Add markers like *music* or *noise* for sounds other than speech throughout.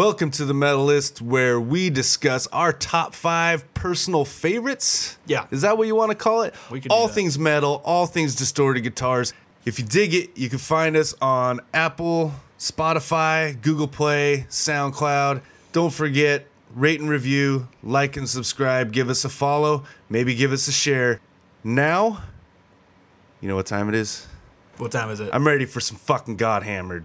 Welcome to the Metalist, where we discuss our top five personal favorites. Yeah. Is that what you want to call it? We can all things metal, all things distorted guitars. If you dig it, you can find us on Apple, Spotify, Google Play, SoundCloud. Don't forget, rate and review, like and subscribe, give us a follow, maybe give us a share. Now, you know what time it is? What time is it? I'm ready for some fucking Godhammered.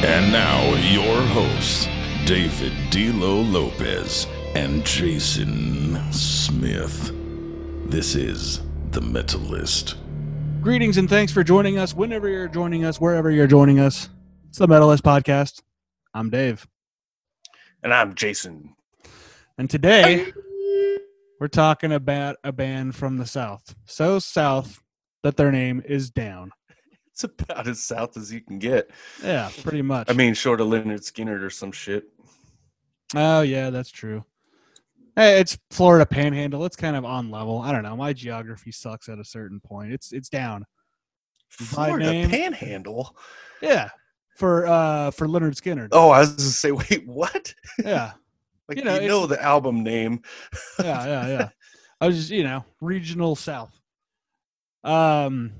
And now, your hosts, David D'Lo Lopez and Jason Smith. This is The Metalist. Greetings and thanks for joining us whenever you're joining us, wherever you're joining us. It's the Metalist Podcast. I'm Dave. And I'm Jason. And today we're talking about a band from the South. So South that their name is Down. It's *laughs* about as south as you can get. Yeah, pretty much. I mean, short of Lynyrd Skynyrd or some shit. oh, yeah, that's true. Hey, it's Florida Panhandle. It's kind of on level. I don't know. My geography sucks at a certain point. It's it's down. Florida name? Panhandle. Yeah, for uh for Lynyrd Skynyrd. Oh, I was gonna say, *laughs* wait, what? Yeah, *laughs* Like You you know, know, the album name. yeah, yeah, yeah. I was just, you know, regional south. Um,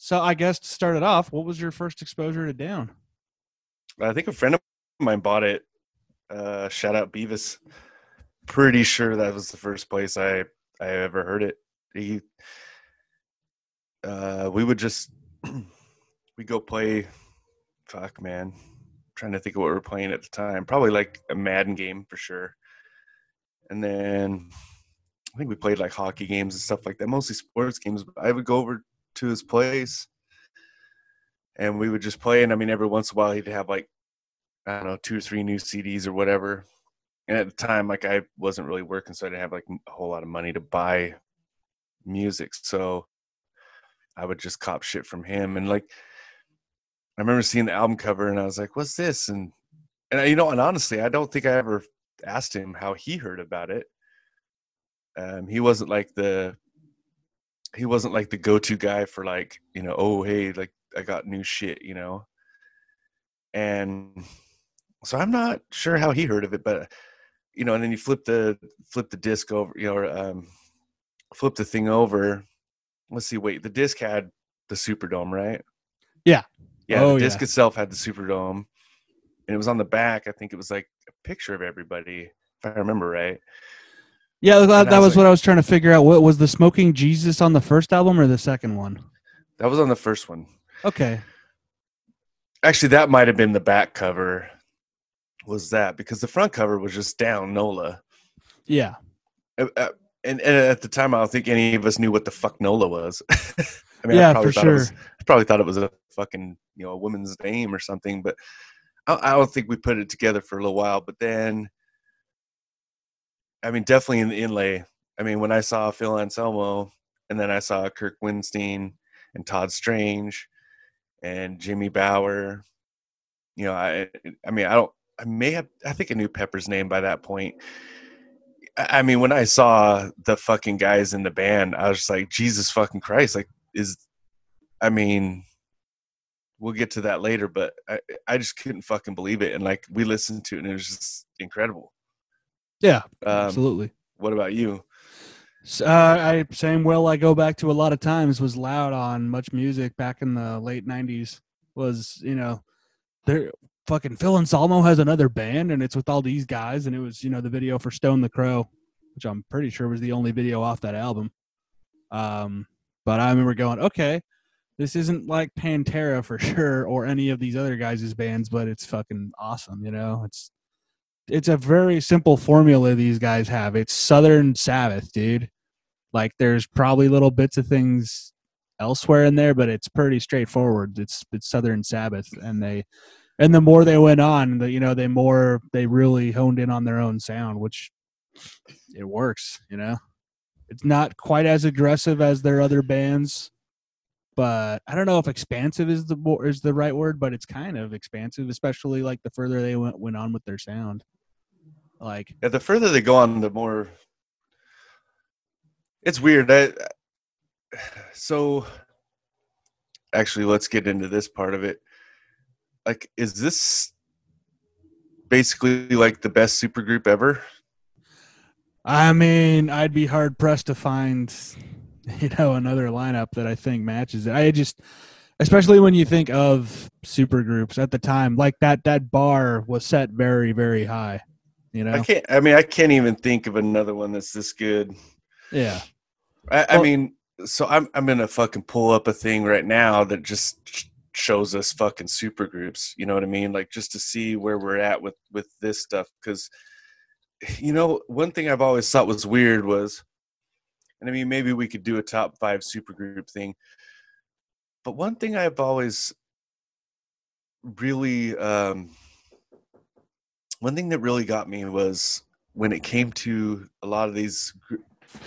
so I guess to start it off, what was your first exposure to down? I think a friend of mine bought it. Uh, shout out Beavis. Pretty sure that was the first place I I ever heard it. He, uh, we would just *clears throat* we go play. Fuck, man. trying to think of what we were playing at the time. Probably like a Madden game for sure. And then I think we played like hockey games and stuff like that. Mostly sports games. I would go over to his place and we would just play. And I mean, every once in a while he'd have like I don't know, two or three new CDs or whatever. And at the time, like I wasn't really working, so I didn't have like a whole lot of money to buy music. So I would just cop shit from him. And like I remember seeing the album cover and I was like, what's this? And and you know, and honestly, I don't think I ever asked him how he heard about it. Um, he wasn't like the he wasn't like the go-to guy for like, you know, oh hey, like I got new shit, you know. And so I'm not sure how he heard of it, but you know, and then you flip the flip the disc over, you know, or, um, flip the thing over. Let's see, wait, the disc had the Superdome, right? Yeah. Yeah, Oh, the disc yeah. itself had the Superdome, and it was on the back. I think it was like a picture of everybody, if I remember right. Yeah, that, that was was like- what I was trying to figure out. What was the Smoking Jesus on the first album or the second one? That was on the first one. Okay. Actually, that might have been the back cover. Was that because the front cover was just down Nola, Yeah. Uh, uh, and, and at the time, I don't think any of us knew what the fuck Nola was. *laughs* I Yeah, probably for it was- sure. I probably thought it was a fucking you know a woman's name or something, but I, I don't think we put it together for a little while. But then, I mean, definitely in the inlay. I mean, when I saw Phil Anselmo, and then I saw Kirk Windstein and Todd Strange and Jimmy Bower. You know, I I mean, I don't. I may have. I think I knew Pepper's name by that point. I I mean, when I saw the fucking guys in the band, I was just like, Jesus fucking Christ! Like, is I mean, we'll get to that later, but I I just couldn't fucking believe it, and like we listened to it, and it was just incredible. Yeah. Um, absolutely. What about you? Uh, I same well I go back to a lot of times was loud on MuchMusic back in the late '90s. Was you know, there fucking Phil Anselmo has another band and it's with all these guys and it was you know the video for Stone the Crow, which I'm pretty sure was the only video off that album. Um, but I remember going, okay, this isn't like Pantera for *laughs* sure or any of these other guys' bands, but it's fucking awesome. You know, it's it's a very simple formula these guys have. It's Southern Sabbath, dude. Like there's probably little bits of things elsewhere in there, but it's pretty straightforward. It's it's Southern Sabbath, and they and the more they went on, the you know they more they really honed in on their own sound, which it works. You know, it's not quite as aggressive as their other bands, but I don't know if expansive is the is the right word, but it's kind of expansive, especially like the further they went went on with their sound. Like Yeah, the further they go on, the more it's weird. I, so actually, let's get into this part of it. Like, is this basically like the best supergroup ever? I mean, I'd be hard pressed to find, *laughs* you know, another lineup that I think matches it. I just, especially when you think of supergroups at the time, like that that bar was set very very high. You know, I can't. I mean, I can't even think of another one that's this good. yeah, I, I Well- mean, so I'm I'm gonna fucking pull up a thing right now that just shows us fucking supergroups. You know what I mean? Like just to see where we're at with with this stuff. Because you know, one thing I've always thought was weird was, and I mean, maybe we could do a top five supergroup thing. But one thing I've always really, um, one thing that really got me was when it came to a lot of these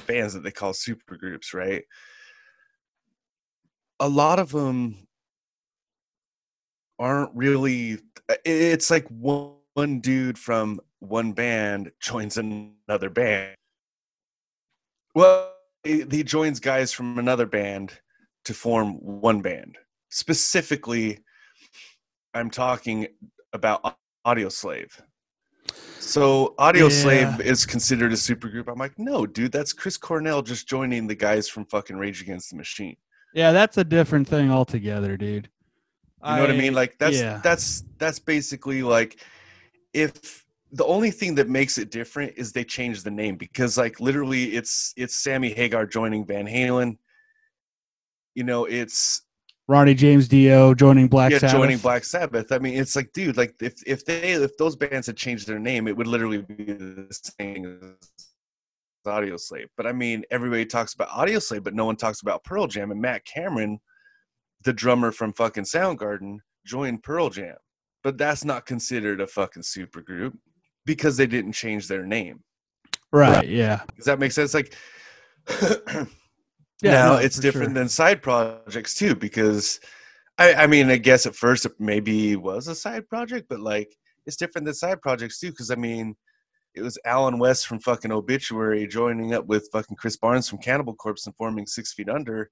bands that they call super groups, right? A lot of them aren't really. It's like one, one dude from one band joins another band. Well, he joins guys from another band to form one band. Specifically, I'm talking about Audioslave. So Audio Yeah. Slave is considered a supergroup. I'm like, no, dude, that's Chris Cornell just joining the guys from fucking Rage Against the Machine. yeah, that's a different thing altogether, dude. You know what I mean? Like that's yeah. that's that's basically like if the only thing that makes it different is they changed the name because like literally it's it's Sammy Hagar joining Van Halen. You know, it's Ronnie James Dio joining Black yeah, Sabbath. joining Black Sabbath. I mean, it's like, dude, like if if they if those bands had changed their name, it would literally be the same as Audioslave. But I mean, everybody talks about Audioslave, but no one talks about Pearl Jam. And Matt Cameron, the drummer from fucking Soundgarden, joined Pearl Jam, but that's not considered a fucking supergroup because they didn't change their name. right? Yeah, Does that make sense? Like. *clears throat* Yeah, now no, it's different sure. than side projects too because I, I mean i guess at first it maybe was a side project but like it's different than side projects too because i mean it was allen west from fucking obituary joining up with fucking chris barnes from cannibal corpse and forming six feet under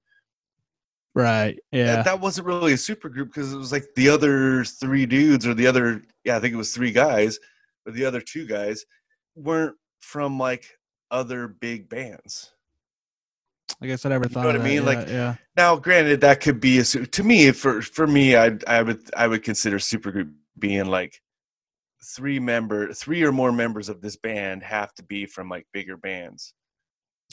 right. That- Yeah, that wasn't really a super group because it was like the other three dudes or the other yeah i think it was three guys but the other two guys weren't from like other big bands I guess I never thought. what of I mean? Yeah, Like, yeah, Now, granted, that could be a to me for for me, I I would I would consider supergroup being like three member, three or more members of this band have to be from like bigger bands.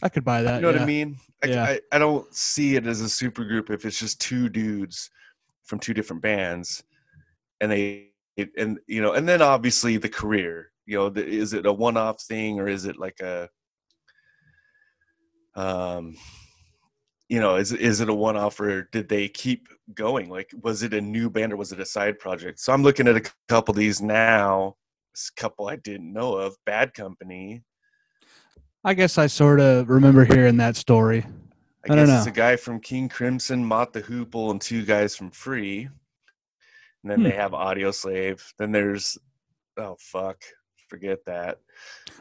I could buy that. You know what. I mean? I, Yeah. I I don't see it as a supergroup if it's just two dudes from two different bands, and they and you know, and then obviously the career. You know, the, is it a one-off thing or is it like a um you know is is it a one off or did they keep going like was it a new band or was it a side project so i'm looking at a couple of these now This couple i didn't know of bad company I guess I sort of remember hearing that story. i, I don't guess it's a guy from king crimson mott the hoople and two guys from free and then Hmm. they have audio slave then there's oh fuck forget that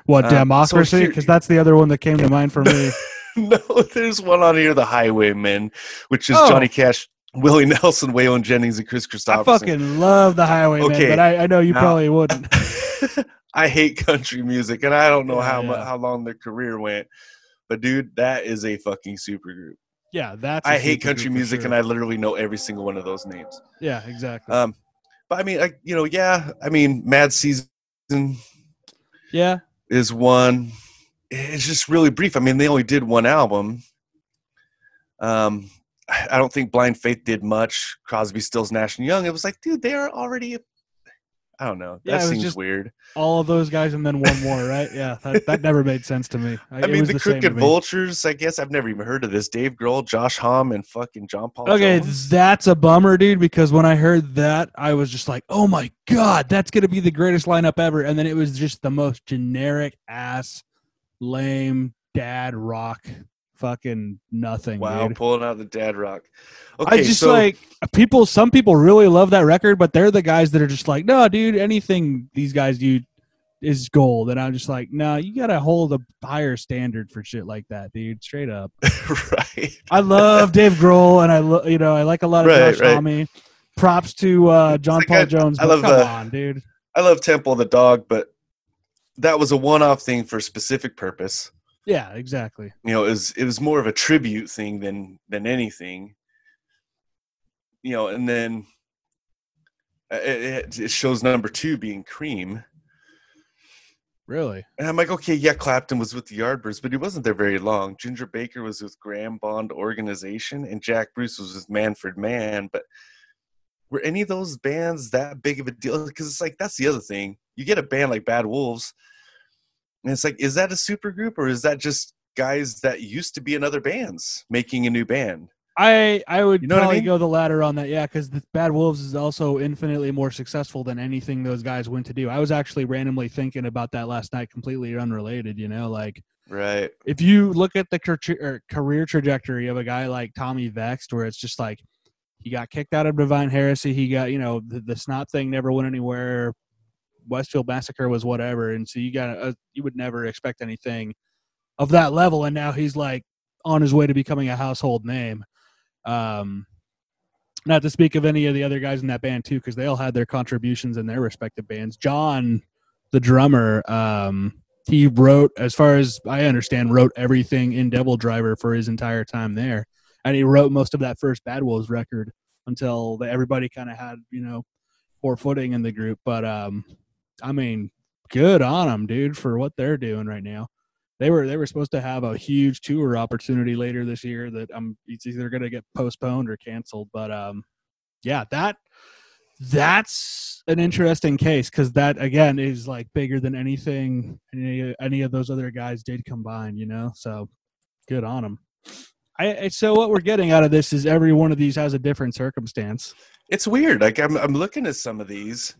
What Um, democracy? Because that's the other one that came to mind for me. *laughs* *laughs* no there's one on here the highwaymen which is Oh. johnny cash willie nelson waylon jennings and Kris Kristofferson. I fucking love the Highwaymen, Okay, but I, I know you now- probably wouldn't. *laughs* I hate country music, and I don't know Yeah, how yeah. how long their career went. But dude, that is a fucking super group. Yeah, that's. I hate country music, and I literally know every single one of those names. yeah, exactly. Um, but I mean, I, you know, yeah, I mean, Mad Season yeah, is one. It's just really brief. I mean, they only did one album. Um, I I don't think Blind Faith did much. Crosby, Stills, Nash and Young. It was like, dude, they are already. I don't know. Yeah, That seems weird. All of those guys and then one more, right? Yeah, that, *laughs* that never made sense to me. I mean, the, Crooked Vultures. I guess I've never even heard of this. Dave Grohl, Josh Homme, and fucking John Paul. Okay, Jones. that's a bummer, dude. Because when I heard that, I was just like, "Oh my god, that's gonna be the greatest lineup ever!" And then it was just the most generic ass, lame dad rock, fucking nothing. wow, dude. pulling out the dad rock. Okay, I just so like people. Some people really love that record, but they're the guys that are just like, "No, dude, anything these guys do is gold." And I'm just like, "No, you gotta hold a higher standard for shit like that, dude. Straight up." *laughs* right. I love Dave Grohl, and I you know I like a lot of Right, Josh right. Homme. Props to uh, John like Paul I- Jones. I love, come uh, on, dude. I love Temple the Dog, but that was a one-off thing for a specific purpose. Yeah, exactly. You know, it was it was more of a tribute thing than than anything. You know, and then uh, it, it, it shows number two being Cream. Really. And I'm like, okay, yeah, Clapton was with the Yardbirds, but he wasn't there very long. Ginger Baker was with Graham Bond Organization, and Jack Bruce was with Manfred Mann. But were any of those bands that big of a deal? Because it's like that's the other thing. You get a band like Bad Wolves, and it's like, is that a super group or is that just guys that used to be in other bands making a new band? I I would You know what I probably mean? go the latter on that. Yeah, because the Bad Wolves is also infinitely more successful than anything those guys went to do. I was actually randomly thinking about that last night, completely unrelated. You know, like Right. if you look at the career trajectory of a guy like Tommy Vext, where it's just like he got kicked out of Divine Heresy, he got you know the, the snot thing never went anywhere. Westfield Massacre was whatever, and so you got uh, you would never expect anything of that level, and now he's like on his way to becoming a household name. Um, not to speak of any of the other guys in that band too, because they all had their contributions in their respective bands. John, the drummer, um, he wrote, as far as I understand, wrote everything in DevilDriver for his entire time there, and he wrote most of that first Bad Wolves record until the, everybody kind of had you know poor footing in the group. But um, I mean, good on them, dude, for what they're doing right now. They were they were supposed to have a huge tour opportunity later this year that um it's either going to get postponed or canceled. But um, yeah, that that's an interesting case because that again is like bigger than anything any any of those other guys did combined. You know, so good on them. I, so what we're getting out of this is every one of these has a different circumstance. It's weird. Like I'm I'm looking at some of these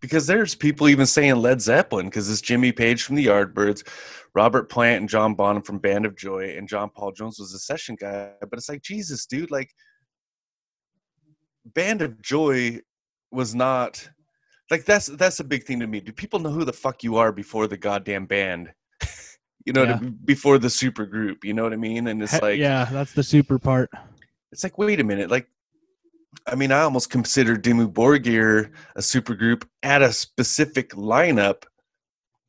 because there's people even saying Led Zeppelin because it's Jimmy Page from the Yardbirds, Robert Plant and John Bonham from Band of Joy, and John Paul Jones was a session guy. But it's like Jesus, dude. Like Band of Joy was not like that's that's a big thing to me. Do people know who the fuck you are before the goddamn band? You know, Yeah. to- before the super group. You know what I mean? And it's like yeah, that's the super part. it's like wait a minute like i mean i almost consider dimmu borgir a supergroup at a specific lineup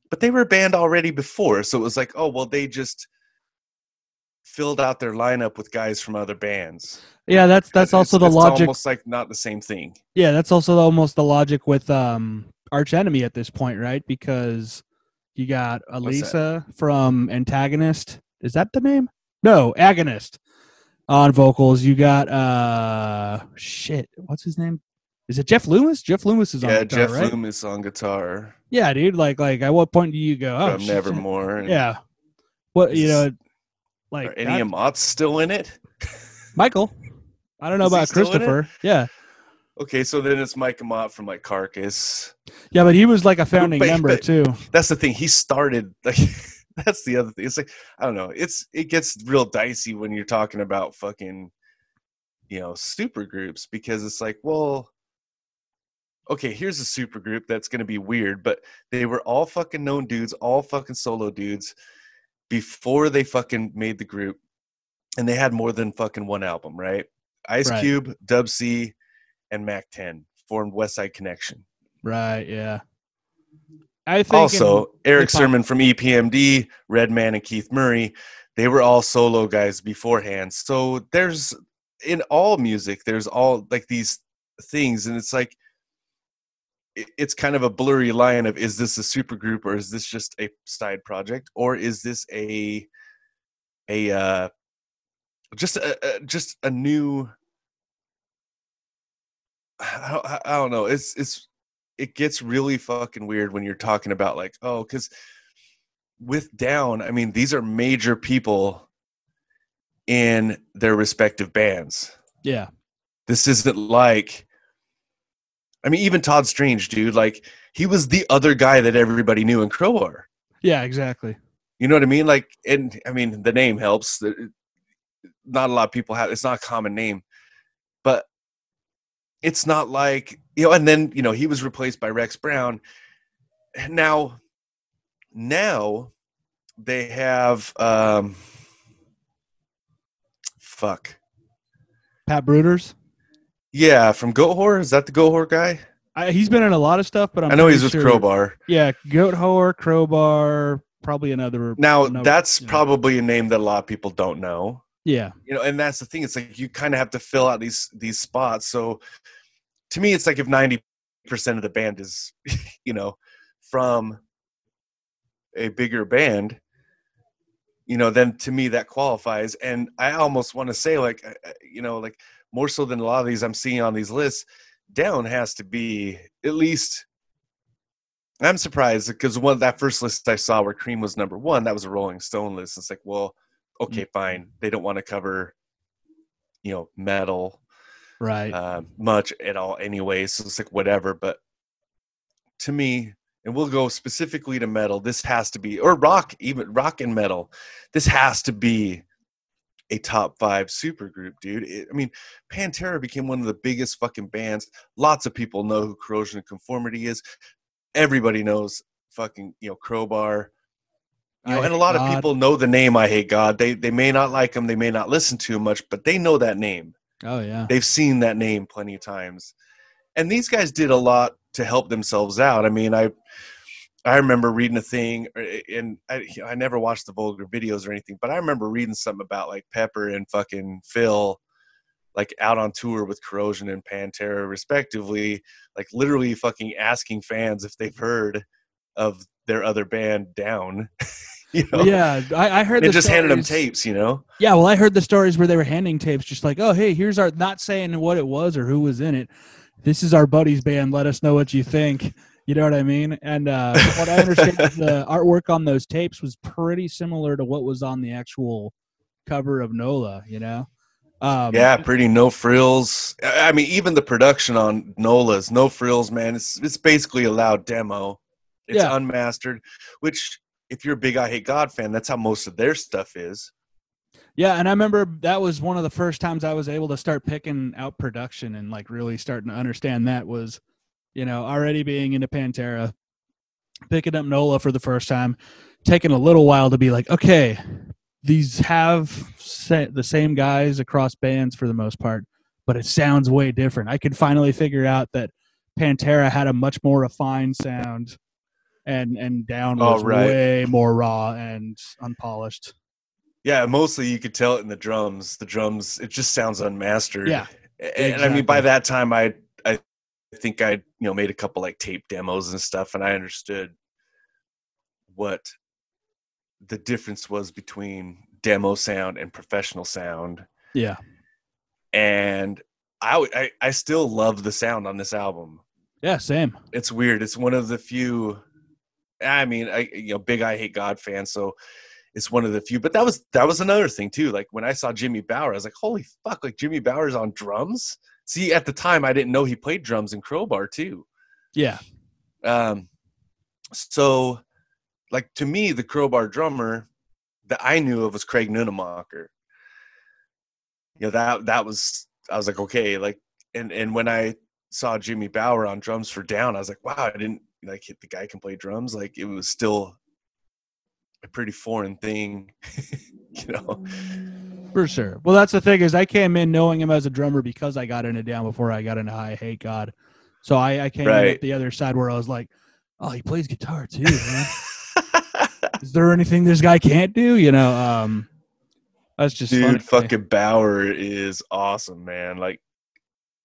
but they were banned already before so it was like oh well they just filled out their lineup with guys from other bands Yeah, that's that's also the it's logic. almost like not the same thing Yeah, that's also almost the logic with um Arch Enemy at this point, right? Because you got? Alissa from Antagonist. Is that the name? No, Agonist on vocals. You got uh shit. What's his name? Is it Jeff Loomis? Jeff Loomis is on yeah guitar, jeff right? loomis on guitar Yeah, dude. Like like at what point do you go? Oh, from shit. nevermore Yeah. What you know? Like are any Mott's still in it Michael. I don't know Is about still in it? Christopher. Yeah. Okay so then it's mike mott from like carcass Yeah, but he was like a founding but- member but- too. that's the thing. He started *laughs* like that's the other thing. It's like I don't know. It's it gets real dicey when you're talking about fucking you know super groups because it's like well okay here's a super group that's going to be weird but they were all fucking known dudes all fucking solo dudes before they fucking made the group and they had more than fucking one album right ice Right. cube dub c and mack 10 formed west side connection Right. Yeah. I think also Erick Sermon from EPMD, Redman, and Keith Murray. They were all solo guys beforehand. So there's in all music, there's all like these things, and it's like it's kind of a blurry line of is this a super group or is this just a side project or is this a a uh just a, a just a new I don't, I don't know. It's it's it gets really fucking weird when you're talking about like oh because with down i mean these are major people in their respective bands. Yeah. this isn't like i mean even todd strange dude like he was the other guy that everybody knew in crowbar Yeah, exactly. you know what i mean? Like and i mean the name helps. Not a lot of people have it's not a common name. But it's not like you know and then you know he was replaced by rex brown. Now now they have um fuck. Pat Bruders. yeah from goatwhore? Is that the goat whore guy? I, he's been in a lot of stuff, but I'm i know he's with sure- crowbar. Yeah, Goatwhore, Crowbar, probably another. now another- that's probably a name that a lot of people don't know Yeah, you know and that's the thing it's like you kind of have to fill out these these spots so to me it's like if 90% of the band is *laughs* you know from a bigger band you know then to me that qualifies and i almost want to say like you know like more so than a lot of these i'm seeing on these lists down has to be at least i'm surprised because one that first list i saw where cream was number one that was a rolling stone list it's like well okay fine. They don't want to cover you know metal right. uh, much at all anyway so it's like whatever but to me and we'll go specifically to metal this has to be or rock even rock and metal this has to be a top five super group dude. It, i mean pantera became one of the biggest fucking bands. Lots of people know who corrosion and conformity is. Everybody knows fucking you know crowbar you know, and a lot of people know the name eyehategod. They they may not like him they may not listen to him much but they know that name. Oh yeah. they've seen that name plenty of times. And these guys did a lot to help themselves out. I mean i i remember reading a thing uh, and i, I never watched the vulgar videos or anything but i remember reading something about like pepper and fucking phil like out on tour with corrosion and pantera respectively like literally fucking asking fans if they've heard of their other band down *laughs* *laughs* you know Yeah, I, I heard. they the just handed them tapes you know Yeah, well, I heard the stories where they were handing tapes, just like, "Oh, hey, here's our," not saying what it was or who was in it. This is our buddy's band. Let us know what you think. You know what I mean? And uh, what I understand, *laughs* the artwork on those tapes was pretty similar to what was on the actual cover of Nola. You know? Um, Yeah, pretty no frills. I I mean, even the production on Nola's no frills, man. It's it's basically a loud demo. It's Yeah. unmastered, which if you're a big Eyehategod fan, that's how most of their stuff is. Yeah, and I remember that was one of the first times I was able to start picking out production and like really starting to understand that was, you know, already being into Pantera, picking up Nola for the first time, taking a little while to be like, okay, these have the same guys across bands for the most part, but it sounds way different. I could finally figure out that Pantera had a much more refined sound and and down Oh, was right. way more raw and unpolished. Yeah, mostly you could tell it in the drums. The drums, it just sounds unmastered. Yeah, and, and I mean, by that time, I I think I you know made a couple like tape demos and stuff, and I understood what the difference was between demo sound and professional sound. Yeah. and I I, I still love the sound on this album. Yeah, same. It's weird. It's one of the few. I mean, I you know, big Eyehategod fan, so it's one of the few. But that was that was another thing too. Like when I saw Jimmy Bower, I was like, holy fuck! Like Jimmy Bower's on drums. See, at the time, I didn't know he played drums in Crowbar too. Yeah. Um, so, like to me, the Crowbar drummer that I knew of was Craig Nunemacher. You know that that was I was like okay, like and and when I saw Jimmy Bower on drums for Down, I was like, wow, I didn't like the guy can play drums. Like it was still a pretty foreign thing, *laughs* you know. For sure. Well, that's the thing is I came in knowing him as a drummer because I got into down before I got into Eyehategod. So I, I came in at the other side where I was like, oh, he plays guitar too. Man. *laughs* is there anything this guy can't do? You know, um, that's just Dude, funny. fucking Bower is awesome, man. Like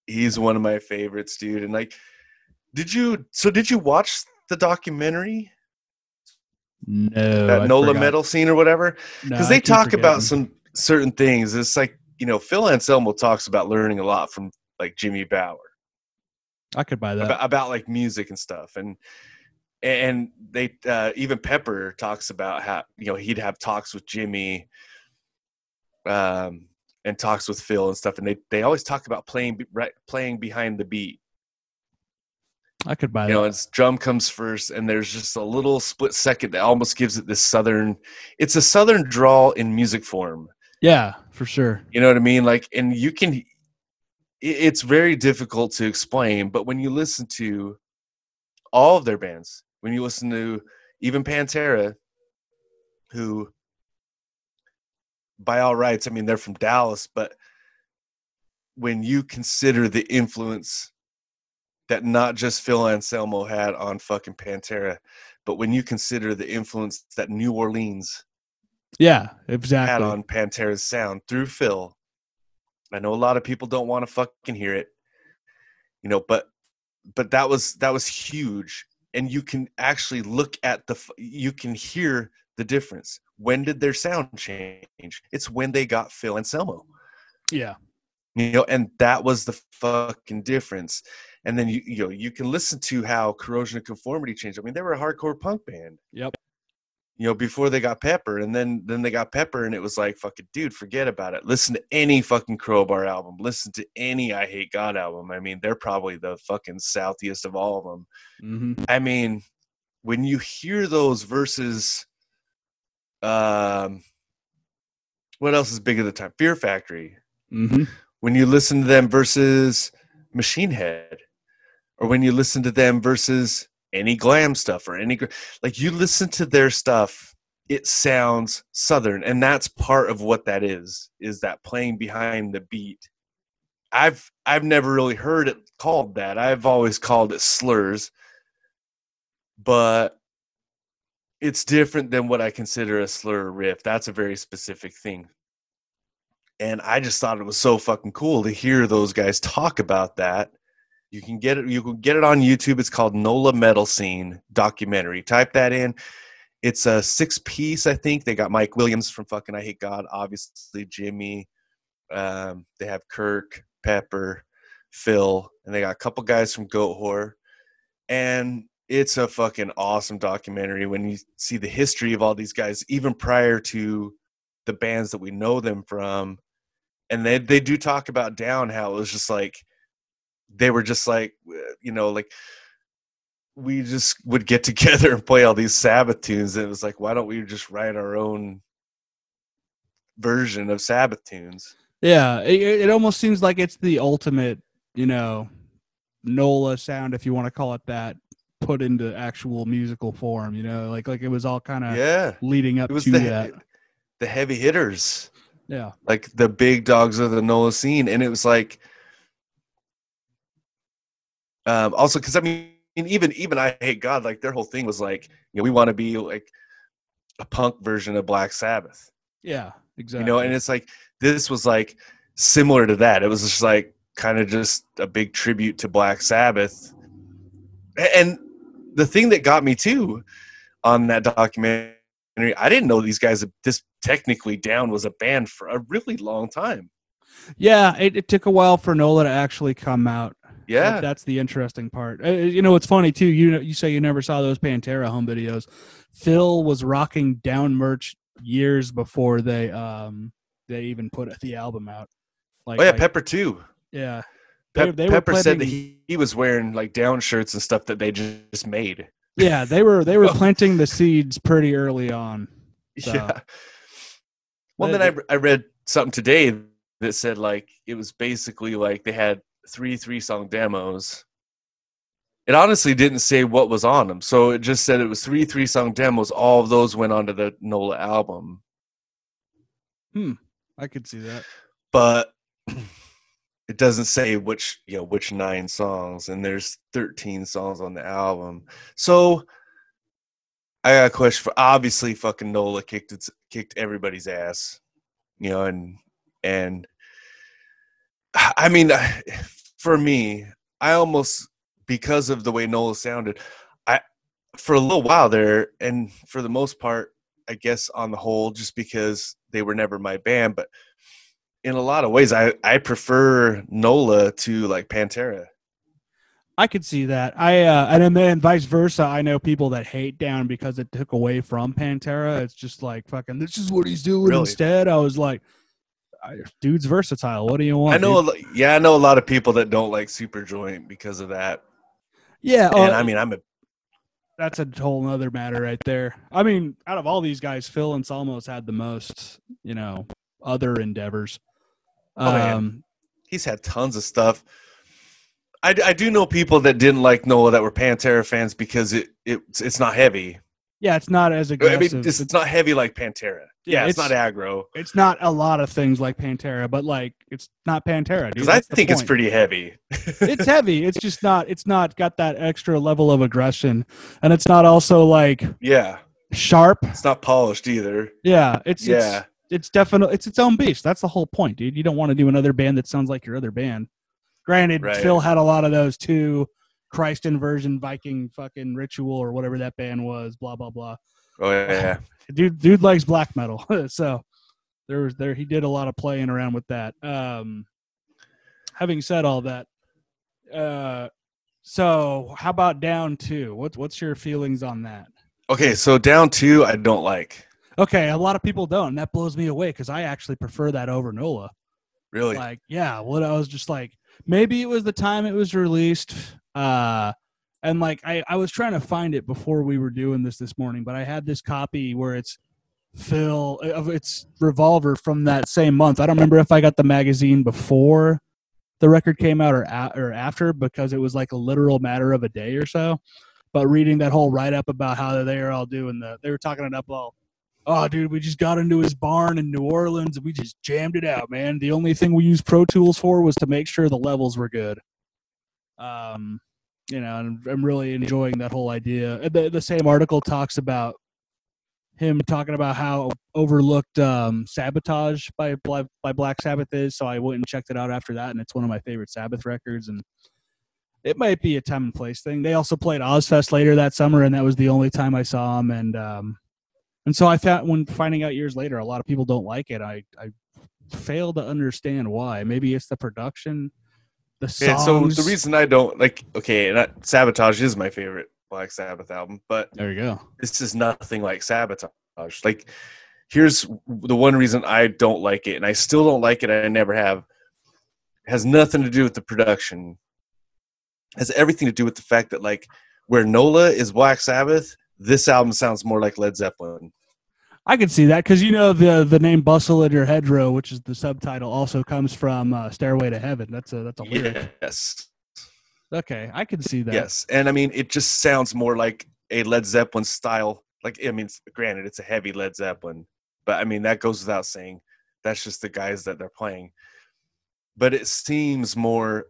he's one of my favorites, dude. And like, did you? So did you watch the documentary No, that I Nola forgot. metal scene or whatever? Because I they talk about some certain things. It's like you know, Phil Anselmo talks about learning a lot from like Jimmy Bower. I could buy that. about, about like music and stuff and and they uh, even pepper talks about how you know he'd have talks with jimmy um and talks with phil and stuff and they they always talk about playing right playing behind the beat I could buy you know its drum comes first and there's just a little split second that almost gives it this southern it's a southern drawl in music form Yeah, for sure. You know what I mean? Like, and you can, it's very difficult to explain, but when you listen to all of their bands, when you listen to even Pantera, who, by all rights, I mean, they're from Dallas, but when you consider the influence that not just Phil Anselmo had on fucking Pantera, but when you consider the influence that New Orleans Yeah, had exactly. on Pantera's sound through Phil. I know a lot of people don't want to fucking hear it, you know, but but that was that was huge, and you can actually look at the you can hear the difference. When did their sound change? It's when they got Phil Anselmo, Yeah. you know, and that was the fucking difference. And then you you know you can listen to how Corrosion of Conformity changed. I mean, they were a hardcore punk band Yep. you know, before they got Pepper, and then then they got Pepper, and it was like, fucking dude, forget about it. Listen to any fucking Crowbar album. Listen to any Eyehategod album. I mean, they're probably the fucking southiest of all of them. hmm I mean, when you hear those verses, um, what else is big at the time? Fear Factory. hmm When you listen to them versus Machine Head, or when you listen to them versus any glam stuff or any like you listen to their stuff it sounds southern and that's part of what that is is that playing behind the beat. I've i've never really heard it called that. I've always called it slurs. But it's different than what i consider a slur riff. That's a very specific thing. And i just thought it was so fucking cool to hear those guys talk about that you can get it. You can get it on YouTube. It's called Nola Metal Scene documentary. Type that in. It's a six piece, I think. They got Mike Williams from fucking Eyehategod, obviously Jimmy. Um, they have Kirk, Pepper, Phil, and they got a couple guys from Goatwhore. And it's a fucking awesome documentary when you see the history of all these guys, even prior to the bands that we know them from. And they they do talk about down how it was just like they were just like uh, you know like we just would get *laughs* together and play all these sabbath tunes and it was like why don't we just write our own version of sabbath tunes Yeah, it, it almost seems like it's the ultimate, you know, Nola sound, if you want to call it that, put into actual musical form. You know, like like it was all kind of yeah leading up to the that. the heavy hitters Yeah, like the big dogs of the nola scene and it was like um also because i mean even even eyehategod like their whole thing was like you know we want to be like a punk version of black sabbath yeah, exactly. you know and it's like this was like similar to that it was just like kind of just a big tribute to black sabbath and the thing that got me too on that documentary i didn't know these guys this technically down was a band for a really long time yeah, it, it took a while for Nola to actually come out. Yeah That- that's the interesting part. Uh, you know, it's funny too. You know, you say you never saw those Pantera home videos. Phil was rocking down merch years before they um they even put the album out. Like, oh yeah like- pepper too yeah. Pep- They- they were pepper said that he, he was wearing like down shirts and stuff that they just made Yeah, they were they were *laughs* planting the seeds pretty early on. So, yeah well they- then I, I read something today that said like it was basically like they had three three song demos it honestly didn't say what was on them so it just said it was three three song demos. All of those went onto the nola album. Hmm, I could see that. but *clears throat* it doesn't say which you know which nine songs and there's 13 songs on the album. So i got a question for obviously fucking nola kicked its kicked everybody's ass you know and and i mean for me i almost because of the way nola sounded i for a little while there and for the most part i guess on the whole just because they were never my band but in a lot of ways i i prefer nola to like pantera I could see that. I uh, and then vice versa. I know people that hate Down because it took away from Pantera. It's just like fucking. This is what he's doing Really? instead. I was like, dude's versatile. What do you want? I know, a dude? yeah, I know a lot of people that don't like Super Joint because of that. Yeah, And uh, I mean, I'm a that's a whole other matter right there. I mean, out of all these guys, Phil Anselmo's had the most, you know, other endeavors. Oh. Um, he's had tons of stuff. I, I do know people that didn't like Nola that were Pantera fans because it, it it's not heavy. Yeah, it's not as aggressive. I mean, it's, it's not heavy like Pantera. Yeah, Yeah, it's, it's- not aggro. it's not a lot of things like Pantera, but like it's not Pantera. Because I think it's pretty heavy. it's *laughs* heavy. It's just not. It's not got that extra level of aggression, and it's not also like yeah, sharp. it's not polished either. Yeah, it's Yeah. It's, it's definitely it's its own beast. That's the whole point, dude. You don't want to do another band that sounds like your other band. Granted, Right. Phil had a lot of those too. Christ inversion, Viking, fucking ritual, or whatever that band was. Blah blah blah. Oh yeah, *laughs* Dude, dude likes black metal, *laughs* so there was there he did a lot of playing around with that. Um, having said all that, uh, so how about down two? What's what's your feelings on that? Okay, so down two, I don't like. Okay, a lot of people don't. And that blows me away because I actually prefer that over Nola. Really, Like, yeah, what I was just like, maybe it was the time it was released. Uh, and like, I, I was trying to find it before we were doing this this morning, but I had this copy where it's Phil of its Revolver from that same month. I don't remember if I got the magazine before the record came out or or after because it was like a literal matter of a day or so. But reading that whole write up about how they are all doing the, they were talking it up all. Oh, dude, we just got into his barn in New Orleans and we just jammed it out, man. The only thing we used Pro Tools for was to make sure the levels were good. Um, you know, I'm really enjoying that whole idea. The, the same article talks about him talking about how overlooked um, Sabotage by Bla- by Black Sabbath is. So I went and checked it out after that, and it's one of my favorite Sabbath records. And it might be a time and place thing. They also played Ozzfest later that summer, and that was the only time I saw them. And um, and so I found when finding out years later, a lot of people don't like it. I I fail to understand why. Maybe it's the production, the songs. Yeah, so the reason I don't like, okay, and I, Sabotage is my favorite Black Sabbath album, but there you go. this is nothing like Sabotage. Like, here's the one reason I don't like it, and I still don't like it. I never have. It has nothing to do with the production. It has everything to do with the fact that, like, where Nola is Black Sabbath, this album sounds more like Led Zeppelin. I could see that because you know the the name "Bustle in Your Hedgerow," which is the subtitle, also comes from uh, "Stairway to Heaven." That's a that's a lyric. Yes, Okay, I can see that. yes, and I mean, it just sounds more like a Led Zeppelin style. Like, I mean, granted, it's a heavy Led Zeppelin, but I mean that goes without saying. That's just the guys that they're playing. But it seems more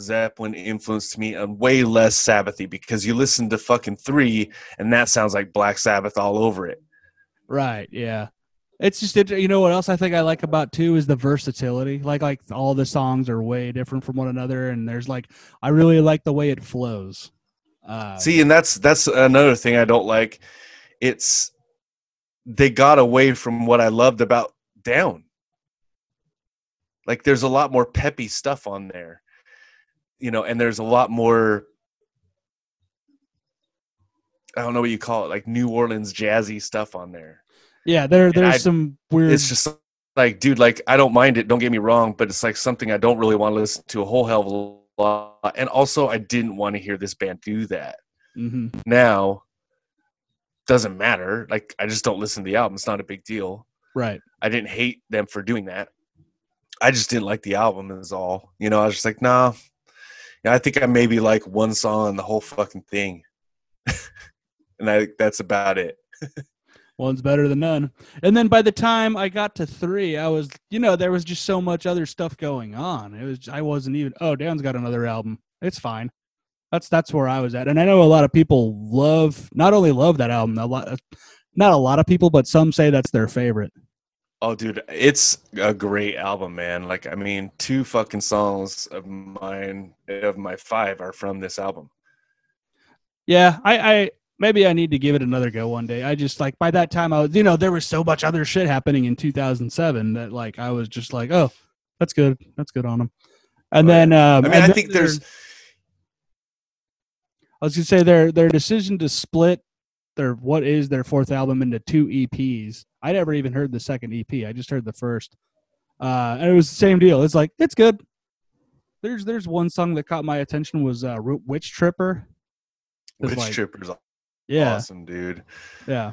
Zeppelin influenced to me and way less Sabbathy because you listen to fucking three and that sounds like Black Sabbath all over it. Right. Yeah. It's just you know what else I think I like about too is the versatility. Like like all the songs are way different from one another, and there's like I really like the way it flows. Uh, See, and that's that's another thing I don't like. It's they got away from what I loved about Down. Like there's a lot more peppy stuff on there. You know, and there's a lot more I don't know what you call it, like New Orleans jazzy stuff on there. yeah, there and there's I- some weird. It's just like, dude, like I don't mind it, don't get me wrong, but it's like something I don't really want to listen to a whole hell of a lot. And also I didn't want to hear this band do that Mm-hmm. now doesn't matter like i just don't listen to the album it's not a big deal right. i didn't hate them for doing that i just didn't like the album is all you know i was just like nah yeah, i think i maybe like one song on the whole fucking thing *laughs* and i think that's about it One's better than none. And then by the time I got to three, I was, you know, there was just so much other stuff going on. It was, I wasn't even. Oh, Dan's got another album. It's fine. That's that's where I was at. And I know a lot of people love, not only love that album, a lot, not a lot of people, but some say that's their favorite. oh dude it's a great album man like i mean two fucking songs of mine of my five are from this album Yeah, I, I maybe I need to give it another go one day. I just like by that time I was, you know, there was so much other shit happening in 2007 that like I was just like, oh, that's good, that's good on them. And Right. then, um, i mean i think there- there's I was gonna say their their decision to split their what is their fourth album into two EPs. I never even heard the second EP. I just heard the first, uh, and it was the same deal. It's like it's good. There's there's one song that caught my attention was uh, Witch Tripper. Witch like- Tripper's Yeah, awesome, dude. yeah.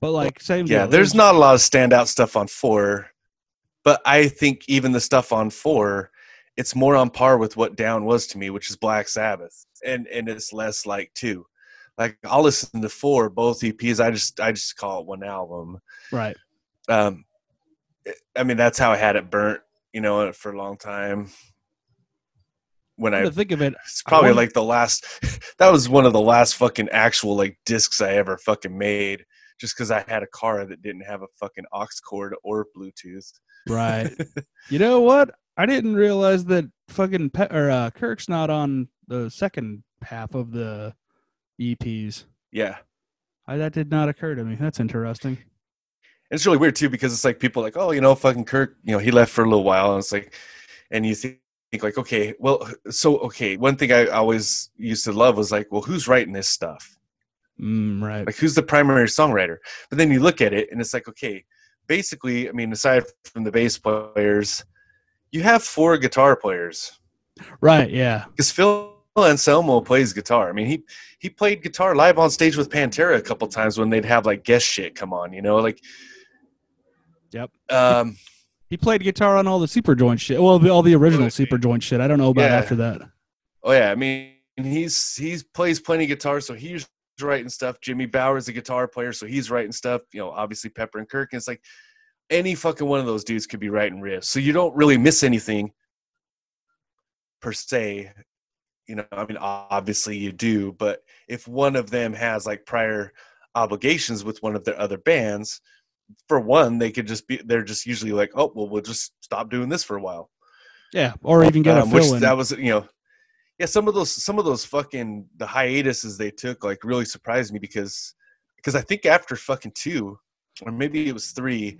But like same. Yeah, deal. there's not a lot of standout stuff on four, but I think even the stuff on four, it's more on par with what Down was to me, which is Black Sabbath, and and it's less like two. Like I'll listen to four, both EPs. I just I just call it one album. right. Um, I mean that's how I had it burnt, you know, for a long time. When I think of it, it's probably like the last. *laughs* That was one of the last fucking actual like discs I ever fucking made. Just because I had a car that didn't have a fucking aux cord or Bluetooth. right. *laughs* you know what? I didn't realize that fucking Pe- or uh, Kirk's not on the second half of the EPs. Yeah, I, that did not occur to me. That's interesting. It's really weird too because it's like people like, oh, you know, fucking Kirk, you know, he left for a little while, and it's like, and you think like, okay, well, so okay, one thing I always used to love was like, well, who's writing this stuff? Mm, right. Like, who's the primary songwriter? But then you look at it, and it's like, okay, basically, I mean, aside from the bass players, you have four guitar players. Right. Yeah. because Phil Anselmo plays guitar. I mean, he he played guitar live on stage with Pantera a couple times when they'd have like guest shit come on. You know, like Yep. Um, He played guitar on all the super joint shit. Well, all the original super joint shit. I don't know about Yeah. after that. oh yeah, I mean, he's he's plays plenty of guitar, so he's writing stuff. Jimmy Bower's a guitar player, so he's writing stuff. You know, obviously Pepper and Kirk. And it's like any fucking one of those dudes could be writing riffs, so you don't really miss anything per se. You know, I mean, obviously you do, but if one of them has like prior obligations with one of their other bands, for one, they could just be they're just usually like, oh, well, we'll just stop doing this for a while. Yeah. Or even get a Um, which fill in. that was you know yeah some of those some of those fucking the hiatuses they took like really surprised me because because i think after fucking two or maybe it was three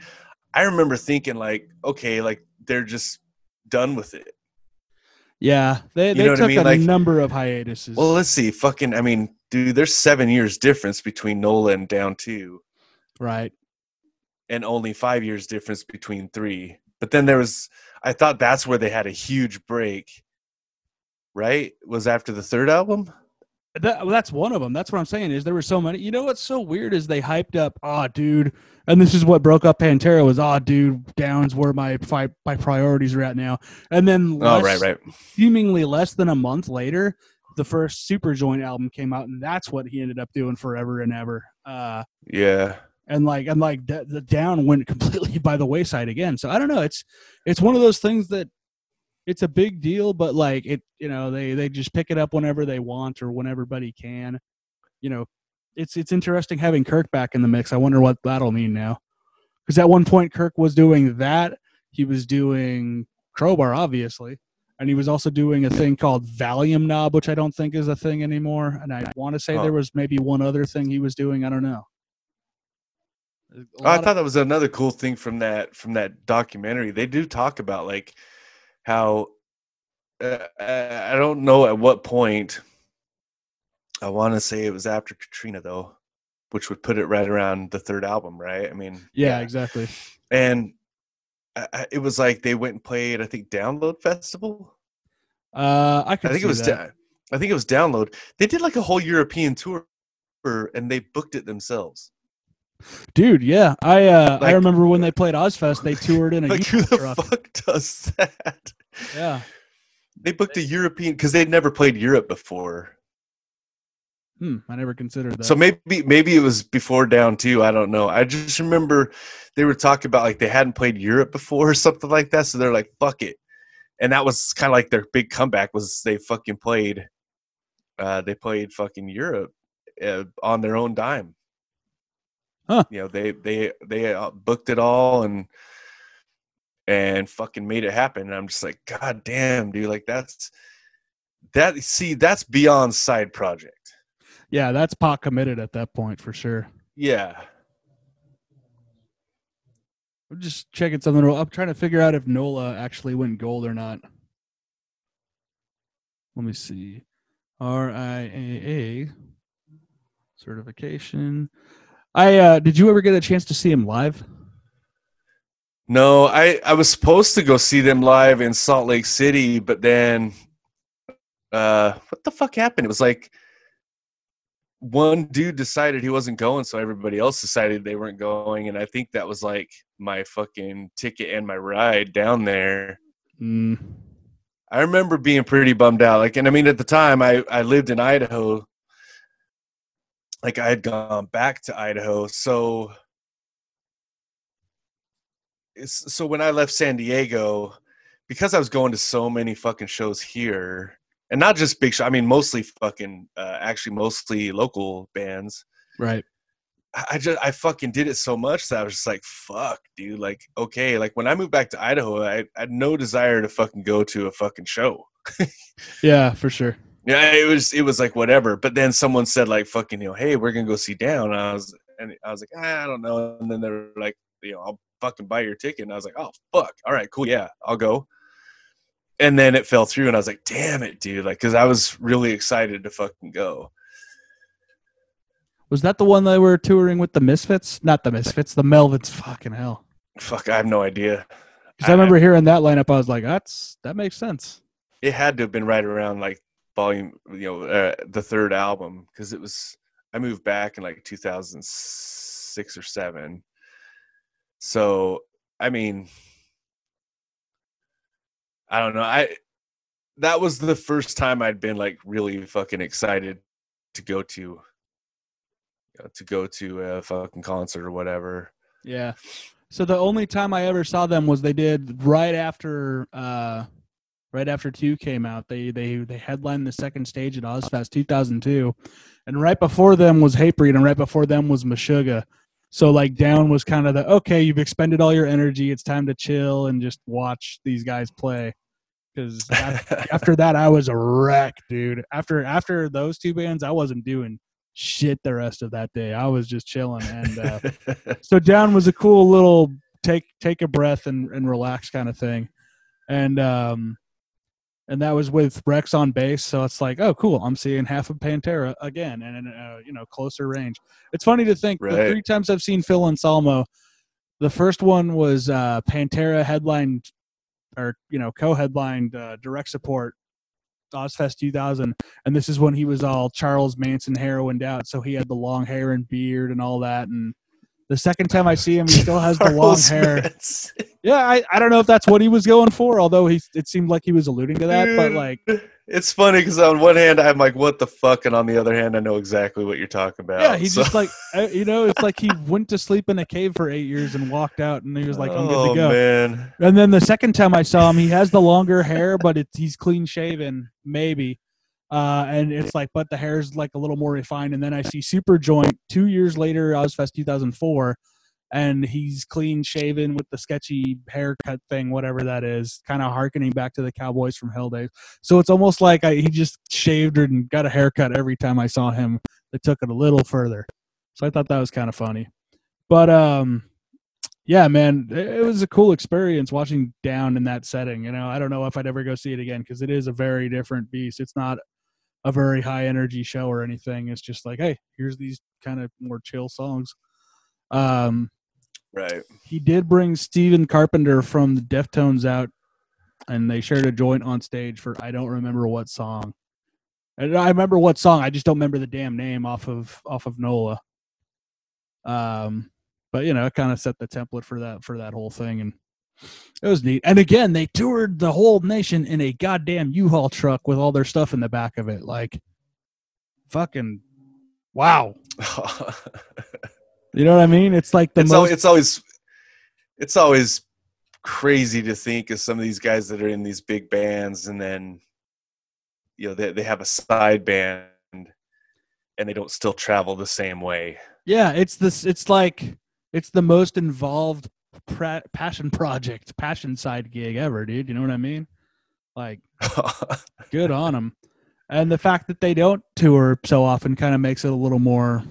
i remember thinking like okay like they're just done with it yeah. They, You they know what I took mean? a Like- number of hiatuses. well let's see fucking i mean dude there's seven years difference between nola and down two right. And only five years difference between three but then there was i thought that's where they had a huge break right was after the third album That, well, that's one of them. That's what I'm saying. Is there were so many. You know what's so weird is they hyped up, oh, dude, and this is what broke up Pantera was, oh, dude, Downs where my fi- my priorities are at now. And then, oh right right seemingly less than a month later, the first Super Joint album came out, and that's what he ended up doing forever and ever. Uh, yeah and like and like the, the down went *laughs* completely by the wayside again. So I don't know. It's it's one of those things that it's a big deal, but like it, you know, they they just pick it up whenever they want or when everybody can. You know, it's it's interesting having Kirk back in the mix. I wonder what that'll mean now. Because at one point Kirk was doing that. He was doing Crowbar, obviously. And he was also doing a thing called Valium Knob, which I don't think is a thing anymore. And I want to say Huh. there was maybe one other thing he was doing. I don't know. A Oh, I lot of- thought that was another cool thing from that from that documentary. They do talk about like how uh, I don't know at what point. I want to say it was after Katrina though, which would put it right around the third album, right? I mean, yeah, exactly. and I, I- it was like they went and played. I think Download Festival. Uh, I I think see it was. Da- I think it was Download. They did like a whole European tour, and they booked it themselves. Dude. Yeah, I uh, I remember when they played Ozzfest, they toured in a *laughs* Like who the truck. fuck does that? Yeah, They booked a European because they'd never played Europe before. hmm, I never considered that. So maybe maybe it was before down two. I don't know. I just remember they were talking about like they hadn't played Europe before or something like that. So they're like, "Fuck it," and that was kind of like their big comeback was they fucking played. Uh, they played fucking Europe uh, on their own dime. Huh. You know they they they uh, booked it all and and fucking made it happen. And I'm just like, God damn, dude! Like that's that. See, that's beyond side project. yeah, that's pot committed at that point for sure. Yeah. I'm just checking something. I'm trying to figure out if Nola actually went gold or not. Let me see. RIAA certification. I uh did you ever get a chance to see him live? No, I I was supposed to go see them live in Salt Lake City, but then uh what the fuck happened? It was like one dude decided he wasn't going, so everybody else decided they weren't going, and I think that was like my fucking ticket and my ride down there. Mm, I remember being pretty bummed out. Like, and I mean, at the time, I I lived in Idaho. Like, I had gone back to Idaho, so so when I left San Diego, because I was going to so many fucking shows here, and not just big show. I mean, mostly fucking, uh, actually, mostly local bands. right. I just I fucking did it so much that I was just like, fuck, dude. Like, okay, like when I moved back to Idaho, I, I had no desire to fucking go to a fucking show. *laughs* Yeah, for sure. Yeah, it was it was like whatever. But then someone said like fucking, you know, hey, we're gonna go see Down. And I was and I was like, ah, I don't know. And then they were like, you know, I'll fucking buy your ticket. And I was like, oh fuck, all right, cool, yeah, I'll go. And then it fell through, and I was like, damn it, dude, like, because I was really excited to fucking go. Was that the one they were touring with the Misfits? Not the Misfits, the Melvins. Fucking hell. Fuck, I have no idea. Because I remember hearing that lineup, I was like, "That's that makes sense." it had to have been right around like volume you know uh, the third album because it was i moved back in like 2006 or 7 so i mean i don't know i that was the first time i'd been like really fucking excited to go to you know, to go to a fucking concert or whatever Yeah. So the only time I ever saw them was they did right after uh right after 2 came out. They they they headlined the second stage at Ozzfest 2002. And right before them was Hatebreed and right before them was Meshuggah. So like down was kind of the okay, you've expended all your energy. It's time to chill and just watch these guys play. Cuz *laughs* after that I was a wreck, dude. After after those two bands I wasn't doing shit the rest of that day. I was just chilling and uh *laughs* so down was a cool little take take a breath and, and relax kind of thing and um and that was with rex on bass so it's like oh cool i'm seeing half of pantera again and in a you know closer range it's funny to think the three times i've seen phil anselmo the first one was uh pantera headlined or you know co-headlined uh, direct support Ozzfest 2000, and this is when he was all Charles Manson heroined out, so he had the long hair and beard and all that. And the second time I see him, he *laughs* still has the long hair. Yeah, I, I don't know if that's what he was going for, although he it seemed like he was alluding to that. But like, it's funny because on one hand I'm like, "What the fuck," and on the other hand, I know exactly what you're talking about. yeah, he so- just like *laughs* you know, it's like he went to sleep in a cave for eight years and walked out, and he was like, I'm good oh to go. man, And then the second time I saw him, he has the longer hair, but it's he's clean shaven, maybe. Uh, and it's like, but the hair's like a little more refined. And then I see Super Joint two years later, Ozzfest 2004, and he's clean shaven with the sketchy haircut thing, whatever that is, kind of harkening back to the Cowboys from Hell days. So it's almost like I, he just shaved and got a haircut every time I saw him. That took it a little further. So I thought that was kind of funny. But um, yeah, man, it was a cool experience watching Down in that setting. You know, I don't know if I'd ever go see it again because it is a very different beast. It's not a very high energy show or anything. It's just like, hey, here's these kind of more chill songs. Um, right? he did bring Stephen Carpenter from the Deftones out, and they shared a joint on stage for I don't remember what song. And I remember what song. I just don't remember the damn name off of off of Nola. Um, but you know, it kind of set the template for that for that whole thing, and it was neat. And again, they toured the whole nation in a goddamn U-Haul truck with all their stuff in the back of it. Like, fucking, wow. *laughs* You know what I mean? It's like the it's, most. al- it's always it's always crazy to think of some of these guys that are in these big bands and then you know they, they have a side band and they don't still travel the same way Yeah, it's this. It's like it's the most involved pra- passion project, passion side gig ever, dude. You know what I mean? Like, *laughs* good on them. And the fact that they don't tour so often kind of makes it a little more,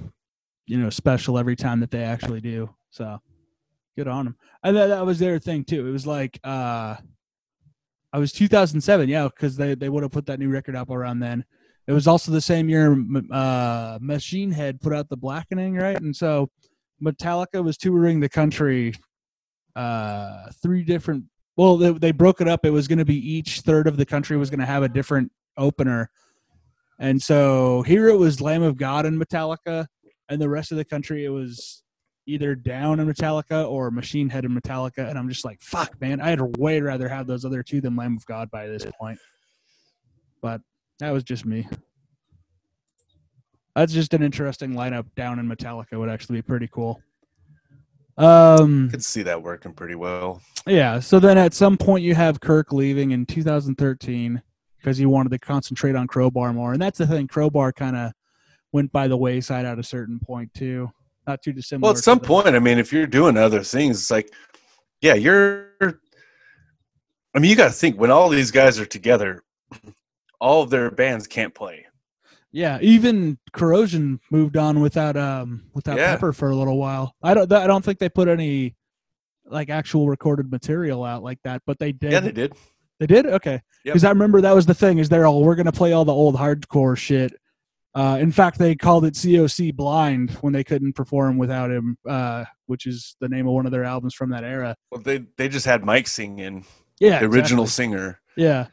you know, special every time that they actually do. So, good on them. And that, that was their thing too. It was like, uh, I was 2007, yeah, because they they would have put that new record up around then. It was also the same year uh, Machine Head put out the Blackening, right? And so Metallica was touring the country uh, three different. Well, they, they broke it up. It was going to be each third of the country was going to have a different opener, and so here it was Lamb of God and Metallica, and the rest of the country it was either Down and Metallica or Machine Head and Metallica. And I'm just like, fuck, man, I'd way rather have those other two than Lamb of God by this point. But that was just me. That's just an interesting lineup. Down in Metallica would actually be pretty cool. Um, could see that working pretty well. yeah. So then at some point you have Kirk leaving in 2013 because he wanted to concentrate on Crowbar more, and that's the thing. Crowbar kind of went by the wayside at a certain point too. Not too dissimilar. Well, at some point, I mean, if you're doing other things, it's like, yeah, you're. I mean, you got to think when all these guys are together, all of their bands can't play. Yeah, even Corrosion moved on without um without Yeah. Pepper for a little while. I don't I don't think they put any like actual recorded material out like that, but they did. Yeah, they did. They did? Okay. Yep. Because I remember that was the thing is they're all we're gonna play all the old hardcore shit. Uh, in fact, they called it COC Blind when they couldn't perform without him, uh, which is the name of one of their albums from that era. Well, they they just had Mike singing, Yeah, the original exactly. singer. Yeah.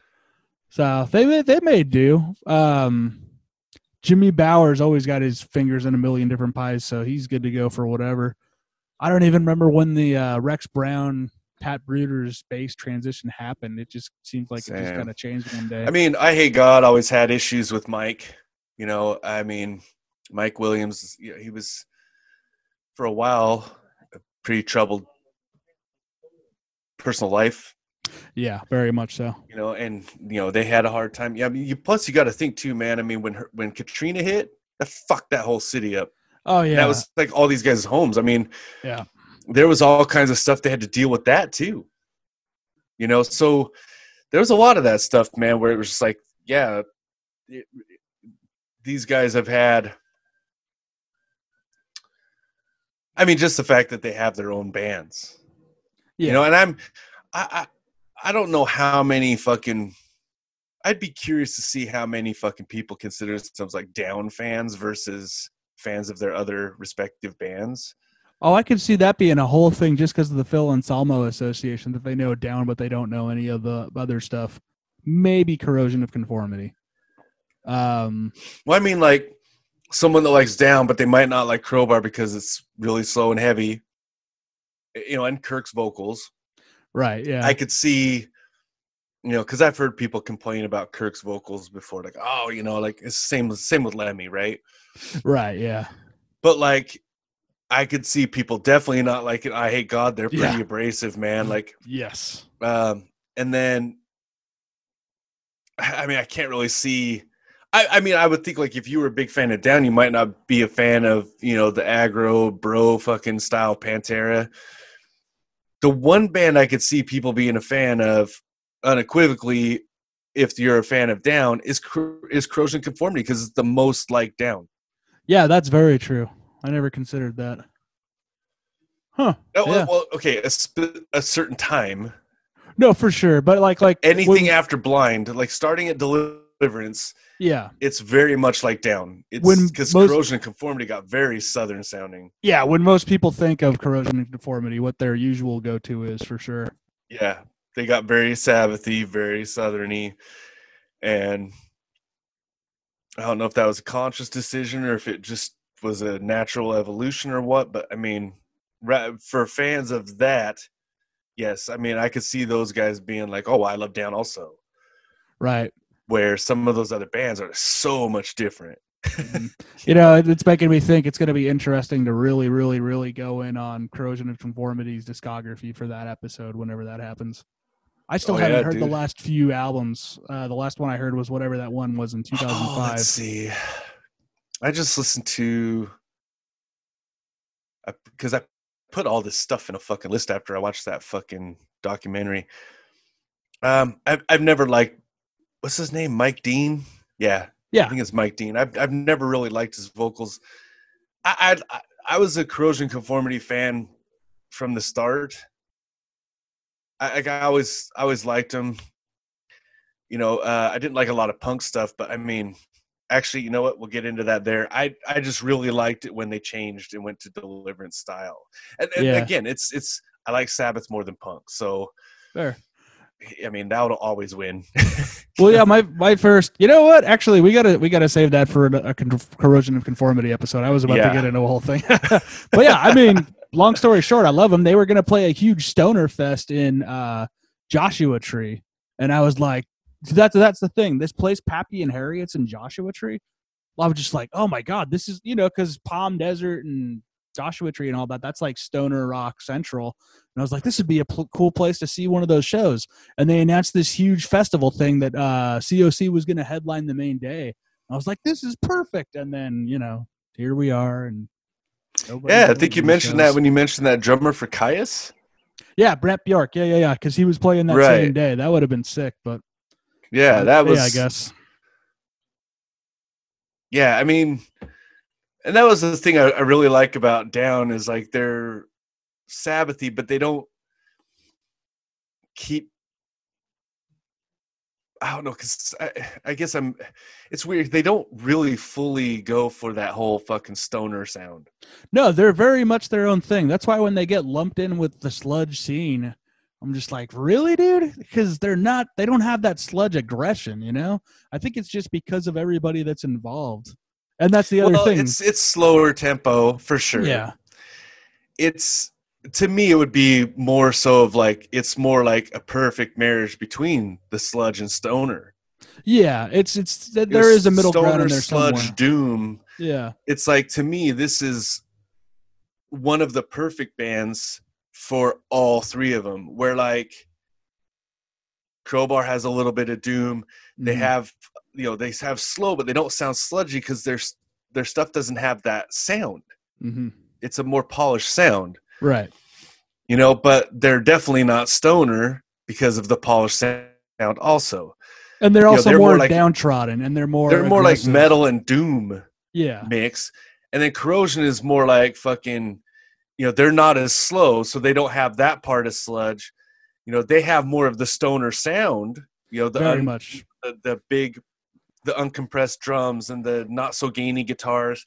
So they they made do. Um, Jimmy Bower's always got his fingers in a million different pies, so he's good to go for whatever. I don't even remember when the uh, Rex Brown Pat Bruders bass transition happened. It just seems like it just kind of changed one day. I mean, Eyehategod always had issues with Mike. You know, I mean, Mike Williams, you know, he was for a while a pretty troubled personal life. Yeah, very much so. You know, and you know they had a hard time. Yeah, I mean, you plus you got to think too, man. I mean, when her, when Katrina hit, that fucked that whole city up. Oh yeah, That was like all these guys' homes. I mean, Yeah. there was all kinds of stuff they had to deal with that too. You know, so there was a lot of that stuff, man, where it was just like, yeah, it- these guys have had. I mean, just the fact that they have their own bands, yeah. you know, and I'm, I, I, I don't know how many fucking. I'd be curious to see how many fucking people consider themselves like down fans versus fans of their other respective bands. Oh, I could see that being a whole thing just because of the Phil Anselmo association that they know down, but they don't know any of the other stuff. Maybe corrosion of conformity. Um, Well, I mean, like someone that likes down, but they might not like Crowbar because it's really slow and heavy. You know, and Kirk's vocals. Right. Yeah. I could see, you know, because I've heard people complain about Kirk's vocals before, like, oh, you know, like it's same same with Lemmy, right? right. Yeah. But like, I could see people definitely not like it. Eyehategod. They're pretty Yeah. abrasive, man. Like, Yes. um, and then, I I mean, I can't really see. I, I mean, I would think like if you were a big fan of Down, you might not be a fan of you know the aggro bro fucking style Pantera. The one band I could see people being a fan of unequivocally, if you're a fan of Down, is is Corrosion Conformity because it's the most like Down. Yeah, that's very true. I never considered that. Huh. Oh, well, Yeah. well, okay, a, sp- a certain time, No, for sure. But like, like anything when- after Blind, like starting at Deliverance, yeah, it's very much like down. It's because corrosion and conformity got very southern sounding. yeah. When most people think of corrosion and conformity, what their usual go-to is for sure. Yeah, they got very Sabbathy, very southerny, and I don't know if that was a conscious decision or if it just was a natural evolution or what. But I mean, for fans of that, yes, I mean I could see those guys being like, "Oh, I love down also." Right. Where some of those other bands are so much different. *laughs* You know, it's making me think it's going to be interesting to really, really, really go in on corrosion of conformity's discography for that episode whenever that happens. I still Oh, haven't yeah, heard the last few albums. Uh, the last one I heard was whatever that one was in Oh, 2005. let's see. I just listened to because I put all this stuff in a fucking list after I watched that fucking documentary. Um, I've I've never liked what's his name, Mike Dean. Yeah, Yeah. I think it's Mike Dean. I've I've never really liked his vocals. I I, I- was a corrosion conformity fan from the start. I, I always I always liked him. You know, uh, I didn't like a lot of punk stuff, but I mean, actually, you know what? We'll get into that there. I I just really liked it when they changed and went to Deliverance style. And, and Yeah. again, it's it's I like Sabbath more than Punk. So Fair. I mean, that would always win. *laughs* Well, yeah, my my first. You know what? Actually, we gotta we gotta save that for a, a con- corrosion of conformity episode. I was about Yeah. to get into a whole thing, *laughs* but yeah, I mean, long story short, I love them. They were gonna play a huge stoner fest in uh, Joshua Tree, and I was like, that's that's the thing. This place, Pappy and Harriet's in Joshua Tree. I was just like, oh my god, this is you know because Palm Desert and Joshua Tree and all that. That's like stoner rock central. And I was like, this would be a pl- cool place to see one of those shows and they announced this huge festival thing that uh, COC was going to headline the main day. I was like, this is perfect. And then you know, here we are. And yeah, I think you mentioned shows. that when you mentioned that drummer for Kyuss. yeah, Brant Bjork. Yeah, yeah, yeah. Because he was playing that Right. same day. That would have been sick. But Yeah, that was. yeah, I guess. Yeah, I mean, and that was the thing I, I really like about Down is like they're Sabbathy, but they don't keep. I don't know, because I, I guess I'm. It's weird. They don't really fully go for that whole fucking stoner sound. No, they're very much their own thing. That's why when they get lumped in with the sludge scene, I'm just like, really, dude? Because they're not, they don't have that sludge aggression, you know? I think it's just because of everybody that's involved. And that's the other well, thing. it's it's slower tempo for sure. Yeah. it's to me it would be more so of like it's more like a perfect marriage between the sludge and stoner. Yeah. It's, it's, th- You know, there is a middle stoner, ground in there sludge somewhere. doom. Yeah. It's like to me this is one of the perfect bands for all three of them. Where like Crowbar has a little bit of doom. They Mhm. have you know they have slow, but they don't sound sludgy because their their stuff doesn't have that sound. Mhm. It's a more polished sound. Right. you know, but they're definitely not stoner because of the polished sound also. And they're know, also they're more, more like- downtrodden and they're more, they're more like metal and doom Yeah. mix. And then corrosion is more like fucking, you know, they're not as slow, so they don't have that part of sludge. You know, they have more of the stoner sound, you know, the Very un- much. the, the big the uncompressed drums and the not so gainy guitars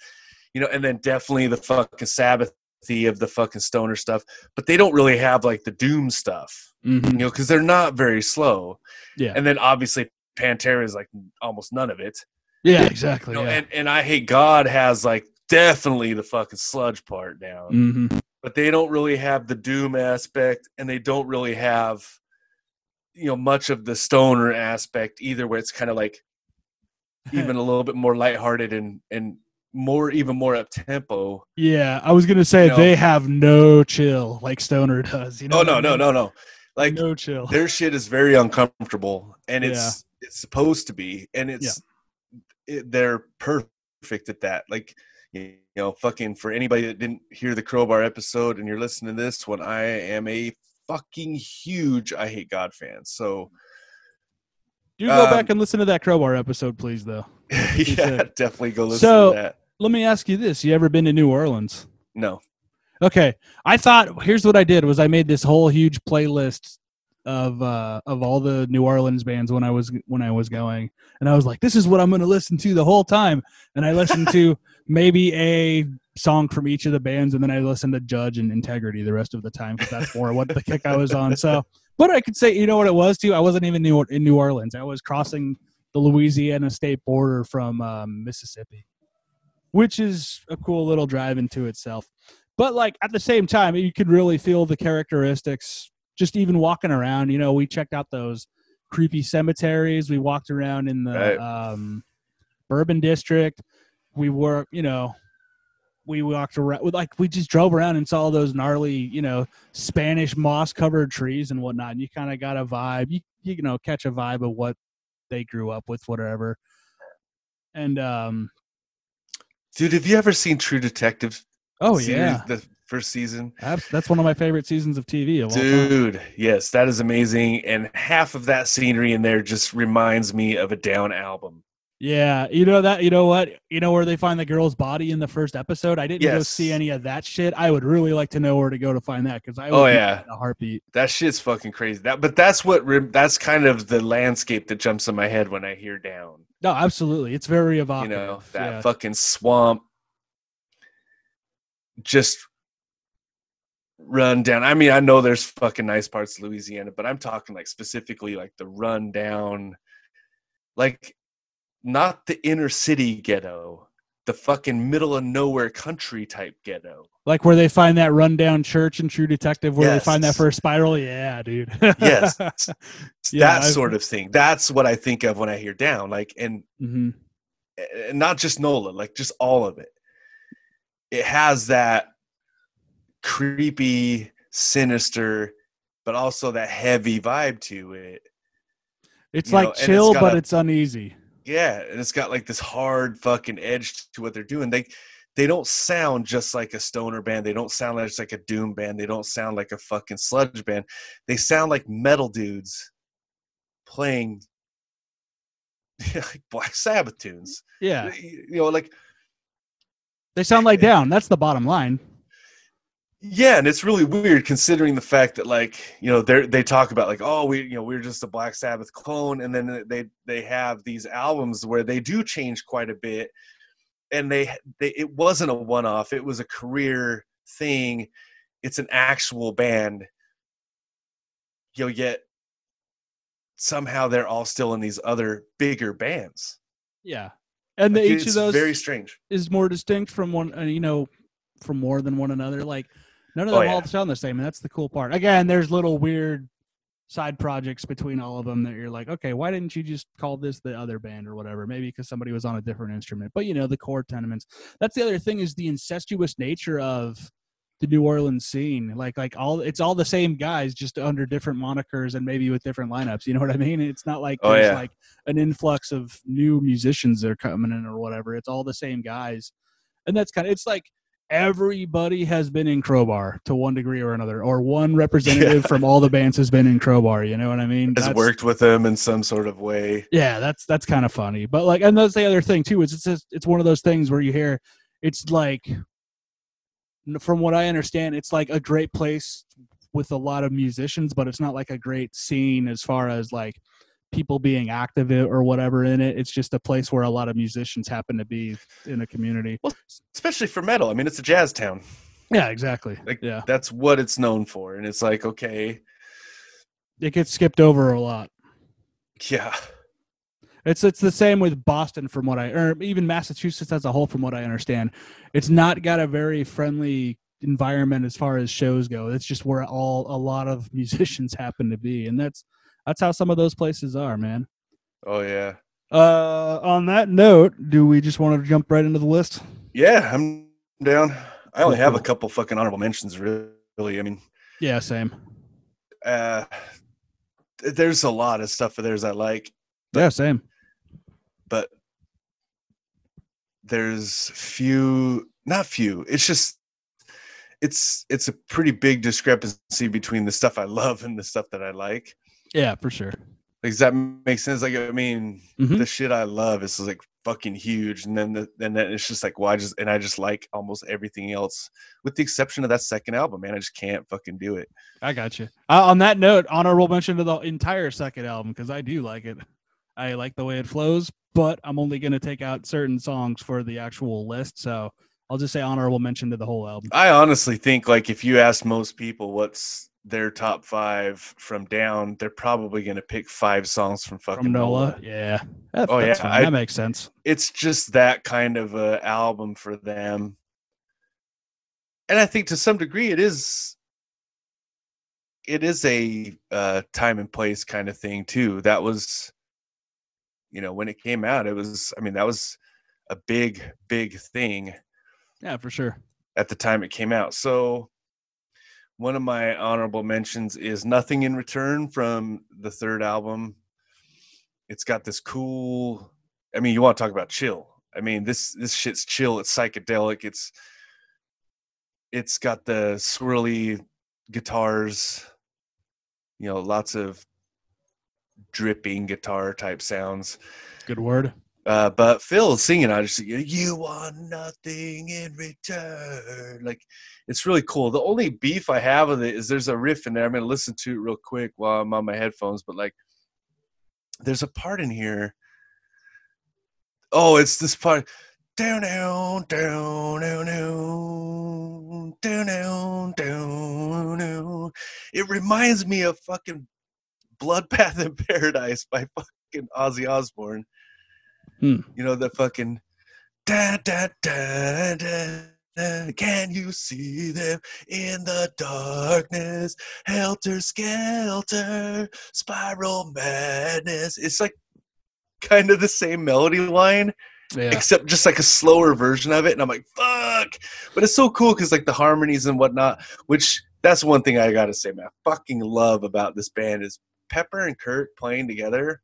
you know and then definitely the fucking sabbathy of the fucking stoner stuff but they don't really have like the doom stuff Mhm. you know because they're not very slow Yeah. and then obviously pantera is like almost none of it Yeah, exactly. you know, yeah. and, and eyehategod has like definitely the fucking sludge part down Mhm. but they don't really have the doom aspect and they don't really have you know much of the stoner aspect either where it's kind of like *laughs* even a little bit more lighthearted and and more even more up tempo Yeah, I was gonna say You know- they have no chill like Stoner does. You know? oh no I no mean? no no like no chill. their shit is very uncomfortable and it's it's supposed to be and it's it, they're perfect at that like you know fucking for anybody that didn't hear the crowbar episode and you're listening to this one i am a fucking huge eyehategod fan so Do go um, back and listen to that Crowbar episode, please. Though. *laughs* yeah said. definitely go listen So- to that Let me ask you this: You ever been to New Orleans? no Okay, I thought here's what I did was I made this whole huge playlist of uh of all the New Orleans bands when I was when I was going, and I was like, this is what I'm going to listen to the whole time, and I listened to *laughs* maybe a song from each of the bands, and then I listened to Judge and Integrity the rest of the time because that's more what the kick I was on. So, but I could say, you know what it was too. I wasn't even New, in New Orleans. I was crossing the Louisiana state border from um, Mississippi, which is a cool little drive into itself. But like at the same time you could really feel the characteristics just even walking around. You know we checked out those creepy cemeteries. We walked around in the Right. um, bourbon district. We were you know we walked around like we just drove around and saw those gnarly you know spanish moss covered trees and whatnot. And you kind of got a vibe. You, you know catch a vibe of what they grew up with whatever. And um dude have you ever seen true detective oh series, yeah the first season Abs- that's one of my favorite seasons of tv of. Dude, yes, that is amazing. And half of that scenery in there just reminds me of a down album. Yeah, you know that. You know what? You know where they find the girl's body in the first episode. I didn't go see any of that shit. I would really like to know where to go to find that because I. Oh, would Oh, yeah. a heartbeat. That shit's fucking crazy. That, but that's what that's kind of the landscape that jumps in my head when I hear down. No, absolutely. It's very You know, that yeah. fucking swamp, just run down. I mean, I know there's fucking nice parts of Louisiana, but I'm talking like specifically like the run down, like not the inner city ghetto, the fucking middle of nowhere country type ghetto. like where they find that rundown church in True Detective, where they find that first spiral. Yeah, dude. Yes. *laughs* Yeah, that I've- sort of thing. That's what I think of when I hear down. Like, and hmm and not just Nola, like just all of it. It has that creepy, sinister, but also that heavy vibe to it. It's You like it's chill, got but a- it's uneasy. Yeah, and it's got like this hard fucking edge to what they're doing. They they don't sound just like a stoner band. They don't sound like just like a doom band. They don't sound like a fucking sludge band. They sound like metal dudes playing *laughs* like Black Sabbath tunes. Yeah, You know, like they sound like *laughs* down. That's the bottom line. Yeah, and it's really weird considering the fact that like you know they they talk about like oh we you know we're just a Black Sabbath clone, and then they they have these albums where they do change quite a bit, and they they it wasn't a one off; it was a career thing. It's an actual band. You know, yet somehow they're all still in these other bigger bands. Yeah, and the, each of those very strange. is more distinct from one. Uh, you know, from more than one another. Like none of Oh, them yeah. all sound the same, and that's the cool part. Again, there's little weird side projects between all of them that you're like, okay, why didn't you just call this the other band or whatever? Maybe because somebody was on a different instrument. But you know, the core tenements. That's the other thing is the incestuous nature of the New Orleans scene. Like like all it's all the same guys, just under different monikers and maybe with different lineups. You know what I mean? It's not like Oh, there's yeah. like an influx of new musicians that are coming in or whatever. It's all the same guys. And that's kind of it's like everybody has been in Crowbar to one degree or another, or one *laughs* representative Yeah. from all the bands has been in Crowbar. You know what I mean? Has That's- worked with them in some sort of way. yeah, that's that's kind of funny. But like, and that's the other thing too. Is it's just, it's one of those things where you hear, it's like, from what I understand, it's like a great place with a lot of musicians, but it's not like a great scene as far as like people being active or whatever in it. It's just a place where a lot of musicians happen to be in a community. Well, especially for metal. I mean, it's a jazz town. Yeah, exactly. Like yeah, that's what it's known for, and it's like okay, it gets skipped over a lot. yeah, It's it's the same with Boston, from what I or even Massachusetts as a whole, from what I understand. It's not got a very friendly environment as far as shows go. It's just where all a lot of *laughs* musicians happen to be, and that's that's how some of those places are, man. oh yeah, Uh, on that note, do we just want to jump right into the list? yeah. I'm down. I only have a couple fucking honorable mentions. Really, I mean, Yeah, same. uh, there's a lot of stuff of theirs I like, Yeah, same. but there's few, not few. It's just it's it's a pretty big discrepancy between the stuff I love and the stuff that I like. Yeah, for sure. Like, does that make sense? Like, I mean, Mhm. the shit I love is like fucking huge, and then the, and then it's just like, well, I just and I just like almost everything else, with the exception of that second album. Man, I just can't fucking do it. I got you. Uh, on that note, honorable mention to the entire second album because I do like it. I like the way it flows, but I'm only going to take out certain songs for the actual list. So I'll just say honorable mention to the whole album. I honestly think like if you ask most people what's their top five from Down, they're probably gonna pick five songs from fucking From Nola, Nola. yeah, that, Oh, yeah. I- that makes sense. It's just that kind of a album for them, and I think to some degree it is. It is a uh, time and place kind of thing too. That was, you know, when it came out, it was. I mean, that was a big, big thing. Yeah, for sure. at the time it came out. So one of my honorable mentions is Nothing in Return from the third album. It's got this cool I mean, you want to talk about chill. I mean, this this shit's chill, it's psychedelic, it's it's got the swirly guitars, you know, lots of dripping guitar type sounds. Good word. Uh, but Phil singing, I just you want nothing in return. Like it's really cool. The only beef I have with it is there's a riff in there. I'm gonna listen to it real quick while I'm on my headphones. But like, there's a part in here. Oh, it's this part. Down, down, down, down, down, down, down, down, down. It reminds me of fucking Bloodbath in Paradise by fucking Ozzy Osbourne. Hmm. You know the fucking da da da da. Da, Can you see them in the darkness? Helter skelter, spiral madness. It's like kind of the same melody line, Yeah. except just like a slower version of it. And I'm like, fuck. But it's so cool because like the harmonies and whatnot, which that's one thing I gotta say, man. I fucking love about this band is Pepper and Kirk playing together.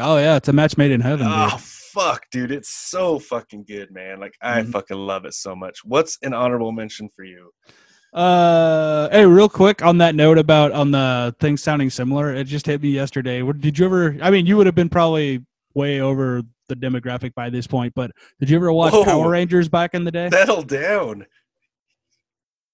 Oh yeah, it's a match made in heaven. dude. Oh fuck, dude, it's so fucking good, man. Like I Mhm. fucking love it so much. What's an honorable mention for you? Uh, hey, real quick on that note about on the things sounding similar, it just hit me yesterday. Did you ever? I mean, you would have been probably way over the demographic by this point, but did you ever watch Whoa. Power Rangers back in the day? Settle down.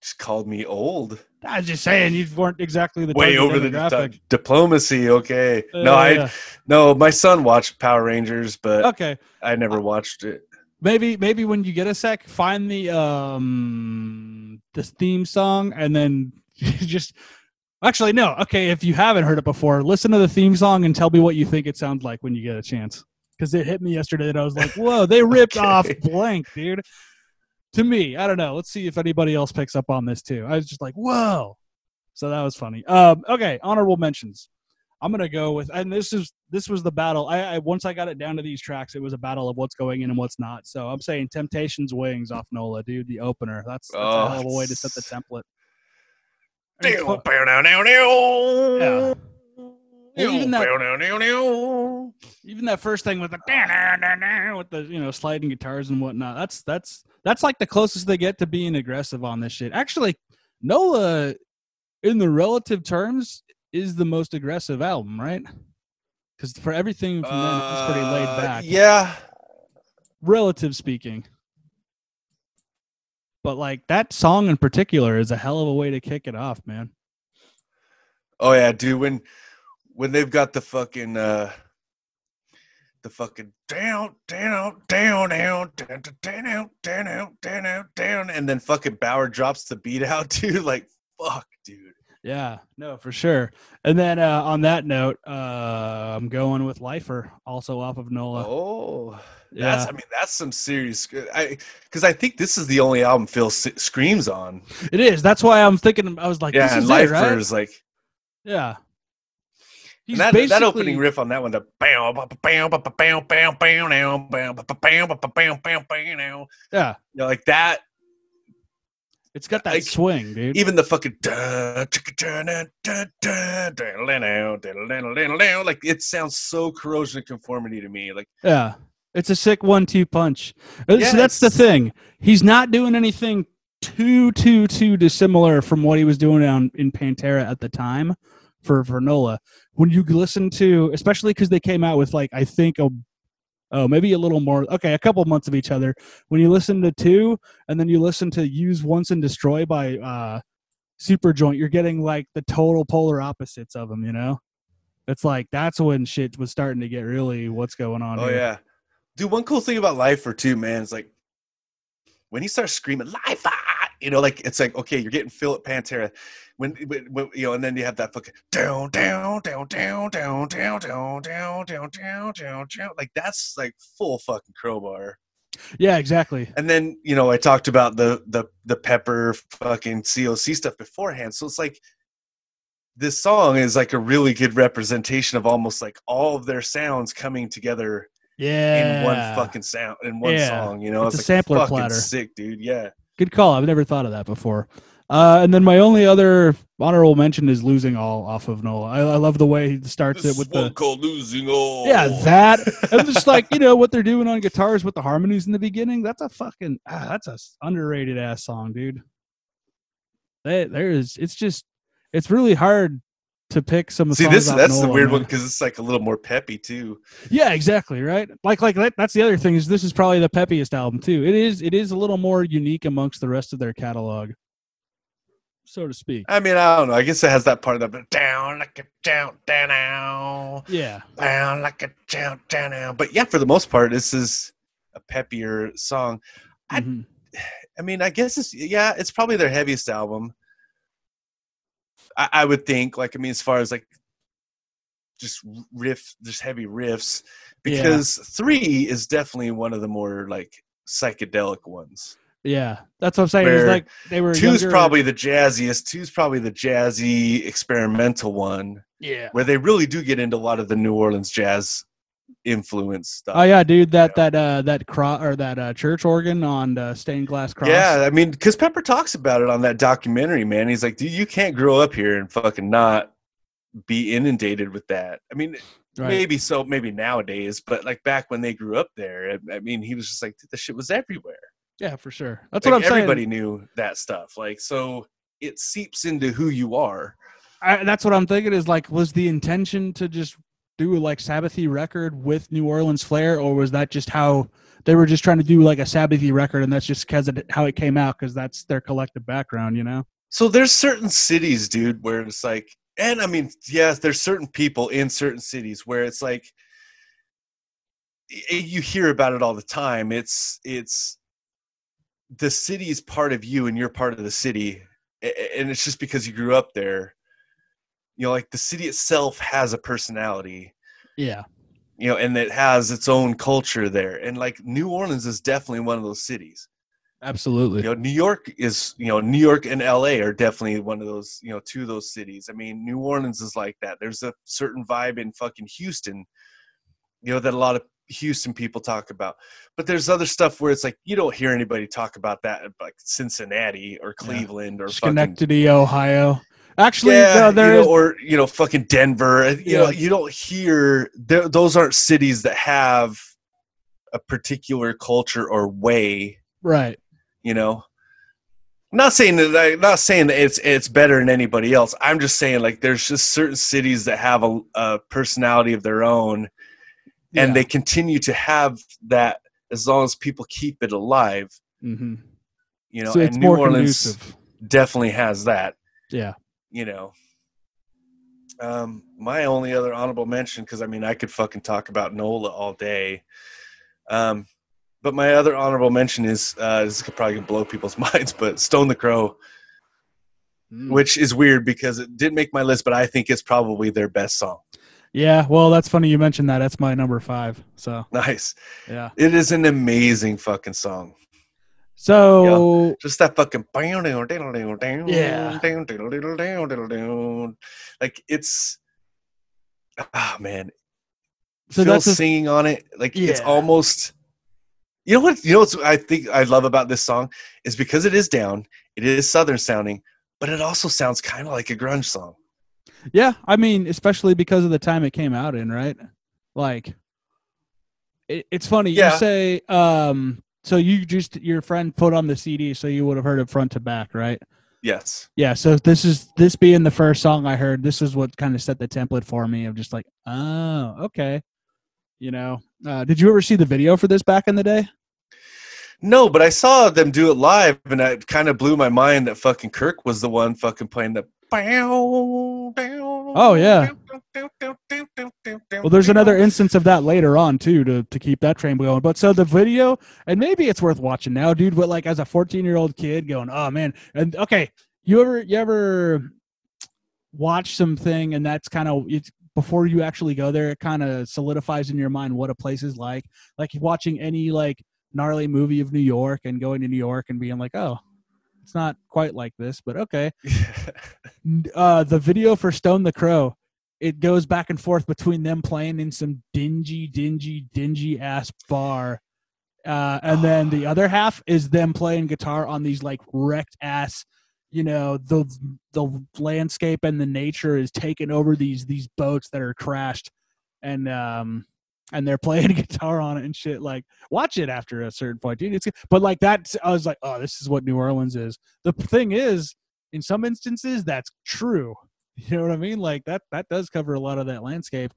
Just called me old. I was just saying you weren't exactly the Way over the di- diplomacy. Okay. no, Uh, I yeah. no. My son watched Power Rangers, but okay. I never watched it. Maybe maybe when you get a sec, find the um the theme song and then *laughs* just actually no. Okay, if you haven't heard it before, listen to the theme song and tell me what you think it sounds like when you get a chance. Because it hit me yesterday that I was like, whoa, they ripped *laughs* Okay. off blank, dude. To me, I don't know. Let's see if anybody else picks up on this too. I was just like, whoa. So that was funny. Um, okay, honorable mentions. I'm gonna go with, and this is this was the battle. I, I once I got it down to these tracks, it was a battle of what's going in and what's not. So I'm saying Temptations Wings off Nola, dude, the opener. That's, that's Oh, a hell of a way to set the template. I mean, bow, down, down, down. Yeah. Even that- even that first thing with the with the you know sliding guitars and whatnot. That's that's that's like the closest they get to being aggressive on this shit. Actually, Nola, in the relative terms, is the most aggressive album, right? Because for everything from then, it's pretty laid Uh, back. Yeah. relative speaking. But like that song in particular is a hell of a way to kick it off, man. Oh yeah, dude. When when they've got the fucking uh the fucking down, down, down, down, down, down, down, down, down, down, down, and then fucking Bower drops the beat out, dude. Like fuck, dude. Yeah, no, for sure. And then uh, on that note, uh, I'm going with Lifer, also off of Nola. Oh, yeah, that's I mean that's some serious. I because I think this is the only album Phil screams on. it is. That's why I'm thinking. I was like, yeah, this and is Lifer it, right? is like Yeah. He's that, basically that opening riff on that one, the bam, bam, bam, bam, bam, bam, bam, now, bam, bam, bam, bam, bam, bam, yeah. You know, like that. It's got that Like, swing, dude. Even the fucking like it sounds so corrosion of conformity to me. Like Yeah. It's a sick one two punch. Uh, Yeah, so that's the thing. He's not doing anything too too too dissimilar from what he was doing on in Pantera at the time for for Nola. When you listen to especially cuz they came out with like I think a oh maybe a little more okay, a couple months of each other. When you listen to 2 and then you listen to Use Once and Destroy by uh Super Joint, you're getting like the total polar opposites of them, you know? It's like that's when shit was starting to get really what's going on Oh here. yeah, dude. One cool thing about Life Lifer too, man, is like when he starts screaming Lifer, you know, like it's like okay, you're getting Philip Pantera. When, when, when you know, and then you have that fucking down, down, down, down, down, down, down, down, down, down, down, down. Like that's like full fucking crowbar. Yeah, exactly. And then you know, I talked about the the the Pepper fucking COC stuff beforehand, so it's like this song is like a really good representation of almost like all of their sounds coming together Yeah. in one fucking sound in one Yeah. song. You know, It's a like sampler fucking platter. sick, dude. Yeah. Good call. I've never thought of that before. Uh, and then my only other honorable mention is losing all off of Nola. I, I love the way he starts it with the called losing all. yeah that and just like you know what they're doing on guitars with the harmonies in the beginning. That's a fucking ah, that's a underrated ass song, dude. They, there is it's just it's really hard to pick some. Of the. See, songs this that's the weird one because it's like a little more peppy too. Yeah, exactly. Right. Like like that, that's the other thing is this is probably the peppiest album too. It is it is a little more unique amongst the rest of their catalog, so to speak. I mean, I don't know. I guess it has that part of the down like a down down down Yeah. down like a down down down. But yeah, for the most part, this is a peppier song. I- Mhm. I mean, I guess it's yeah, it's probably their heaviest album. I, I would think, like, I mean, as far as like just riff, just heavy riffs, Yeah. because three is definitely one of the more like psychedelic ones. Yeah. That's what I'm saying. It's like they were Two's younger- probably the jazziest. Two's probably the jazzy experimental one, yeah. where they really do get into a lot of the New Orleans jazz influence stuff. Oh yeah, dude. That that uh that cro- or that uh, church organ on the stained glass cross. Yeah, I mean, because Pepper talks about it on that documentary, man. He's like, dude, you can't grow up here and fucking not be inundated with that. I mean, Right. maybe so, maybe nowadays, but like back when they grew up there, I, I mean, he was just like, the shit was everywhere. Yeah, for sure. That's Like, what I'm everybody saying. Everybody knew that stuff. Like, so it seeps into who you are. I, that's what I'm thinking. Is like, was the intention to just do a like Sabbathy record with New Orleans flair, or was that just how they were just trying to do like a Sabbathy record, and that's just because it, how it came out because that's their collective background, you know? So there's certain cities, dude, where it's like, and I mean, yes, there's certain people in certain cities where it's like, you hear about it all the time. It's it's the city is part of you, and you're part of the city, and it's just because you grew up there. You know, like the city itself has a personality, Yeah. you know, and it has its own culture there. And like New Orleans is definitely one of those cities Absolutely. you know new york is you know new york and la are definitely one of those you know two of those cities i mean new orleans is like that there's a certain vibe in fucking houston you know that a lot of houston people talk about but there's other stuff where it's like you don't hear anybody talk about that like cincinnati or cleveland or fucking Schenectady, Ohio. Actually, yeah, no, there you is. know, or you know fucking denver you know Yeah. you don't hear those aren't cities that have a particular culture or way right. you know I'm not saying that I'm not saying that it's it's better than anybody else i'm just saying like there's just certain cities that have a, a personality of their own and they continue to have that as long as people keep it alive hmm you know so and new orleans conducive. definitely has that Yeah. you know um my only other honorable mention because i mean i could fucking talk about nola all day um but my other honorable mention is uh this could probably blow people's *laughs* minds but stone the crow Mm. which is weird because it didn't make my list, but I think it's probably their best song. Yeah. Well, that's funny you mentioned that. That's my number five. So Nice. yeah. It is an amazing fucking song. So Just that fucking Yeah. like it's ah man. So Phil that's a- singing on it, like it's almost you know what you know what I think I love about this song is because it is down, it is southern sounding, but it also sounds kind of like a grunge song. Yeah, I mean, especially because of the time it came out in, right? Like, it, it's funny Yeah. you say. Um, so you just your friend put on the CD, so you would have heard it front to back, right? Yes. Yeah. So this is this being the first song I heard. This is what kind of set the template for me of just like, oh, okay. You know, uh, did you ever see the video for this back in the day? No, but I saw them do it live, and it kind of blew my mind that fucking Kirk was the one fucking playing the. Oh yeah. Well, there's another instance of that later on too to to keep that train going. But so the video, and maybe it's worth watching now, dude. But like as a 14 year old kid going, oh man, and okay, you ever you ever watch something and that's kind of it's before you actually go there, it kind of solidifies in your mind what a place is like. Like watching any like gnarly movie of New York and going to New York and being like, oh, it's not quite like this, but okay *laughs* uh the video for Stone the Crow, it goes back and forth between them playing in some dingy, dingy, dingy ass bar. Uh, and then the other *sighs* half is them playing guitar on these like wrecked ass, you know, the the landscape and the nature is taking over these these boats that are crashed, and um and they're playing *laughs* guitar on it and shit. Like, watch it after a certain point, dude. It's but like that. I was like, oh, this is what New Orleans is. The thing is, in some instances, that's true. *laughs* You know what I mean? Like that that does cover a lot of that landscape.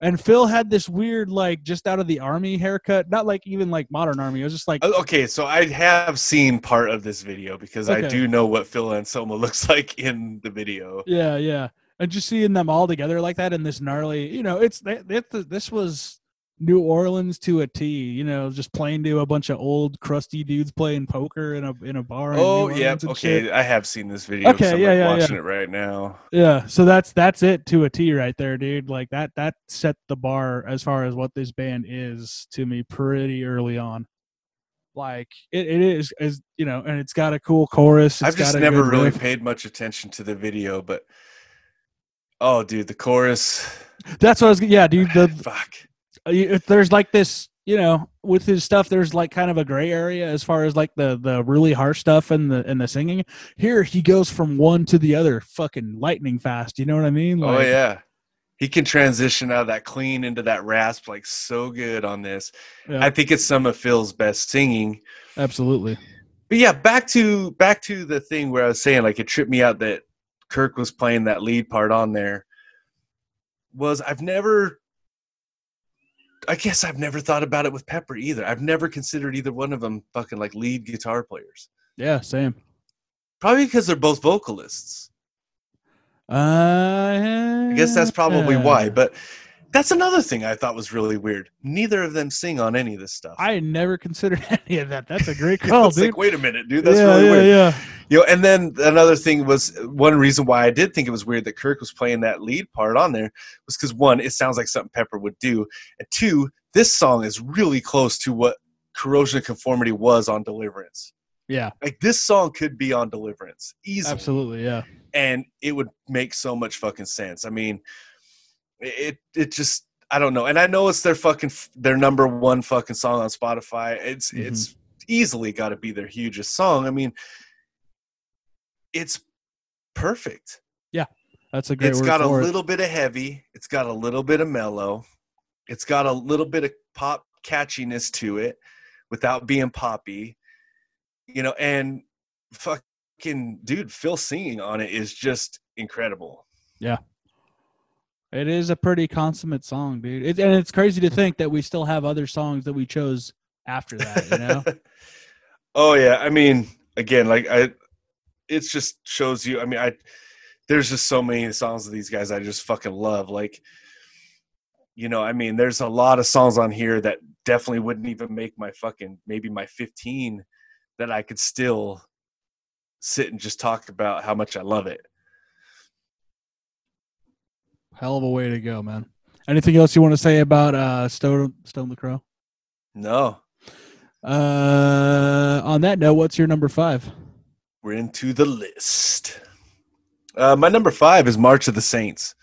And Phil had this weird, like, just out of the army haircut. Not like even like modern army. It was just like, Oh, Okay, so I have seen part of this video because I do know what Phil Anselmo *laughs* looks like in the video. yeah, yeah. And just seeing them all together like that in this gnarly, you know, it's that this was New Orleans to a T. You know, just playing to a bunch of old crusty dudes playing poker in a in a bar. Oh, yeah. And shit. Okay, I have seen this video. Okay, I'm, yeah, yeah, watching yeah. it right now. Yeah, so that's that's it to a T right there, dude. Like that that set the bar as far as what this band is to me pretty early on. Like it, it is as you know, and it's got a cool chorus. I've just never really riff. paid much attention to the video, but oh, dude, the chorus. That's what I was. Yeah, dude. The *laughs* Fuck. Uh, there's like this, you know, with his stuff, there's like kind of a gray area as far as like the the really harsh stuff and the and the singing. Here he goes from one to the other, fucking lightning fast. You know what I mean? oh yeah. He can transition out of that clean into that rasp like so good on this. yeah, I think it's some of Phil's best singing. absolutely. But yeah, back to back to the thing where I was saying like it tripped me out that Kirk was playing that lead part on there. Was I've never I guess I've never thought about it with Pepper either. I've never considered either one of them fucking like lead guitar players. Yeah, same. Probably because they're both vocalists. Uh, I guess that's probably yeah. why. But that's another thing I thought was really weird. Neither of them sing on any of this stuff. I never considered *laughs* any of that. That's a great *laughs* call, dude. like, wait a minute, dude. That's yeah, really yeah, weird. yeah. You know, and then another thing was one reason why I did think it was weird that Kirk was playing that lead part on there was because one, it sounds like something Pepper would do, and two, this song is really close to what Corrosion of Conformity was on Deliverance. Yeah, Like this song could be on Deliverance easily, absolutely. Yeah, and it would make so much fucking sense. I mean, it it just I don't know, and I know it's their fucking their number one fucking song on Spotify. It's Mhm. it's easily got to be their hugest song. I mean, it's perfect. Yeah, that's a great It's got a it. little bit of heavy. It's got a little bit of mellow. It's got a little bit of pop catchiness to it without being poppy. You know, and fucking dude, Phil singing on it is just incredible. It is a pretty consummate song, dude. It, and it's crazy to think that we still have other songs that we chose after that. You know? *laughs* oh yeah, I mean, again, like I, it just shows you. I mean, I there's just so many songs of these guys I just fucking love. Like, you know, I mean, there's a lot of songs on here that definitely wouldn't even make my fucking maybe my 15 that I could still sit and just talk about how much I love it. Hell of a way to go, man. Anything else you want to say about uh, Stone Stone the Crow? No, Uh, on that note, what's your number five? we're into the list. Uh, my number five is March of the Saints.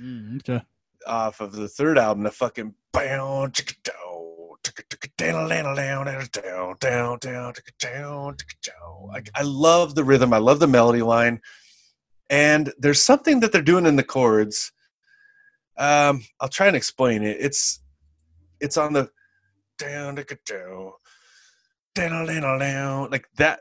Mm, okay. off of the third album, the fucking bow, chicka, dow, chicka, chicka, down, I love the rhythm, I love the melody line, and there's something that they're doing in the chords. Um, I'll try and explain it. It's it's on the down, dow, down, like that.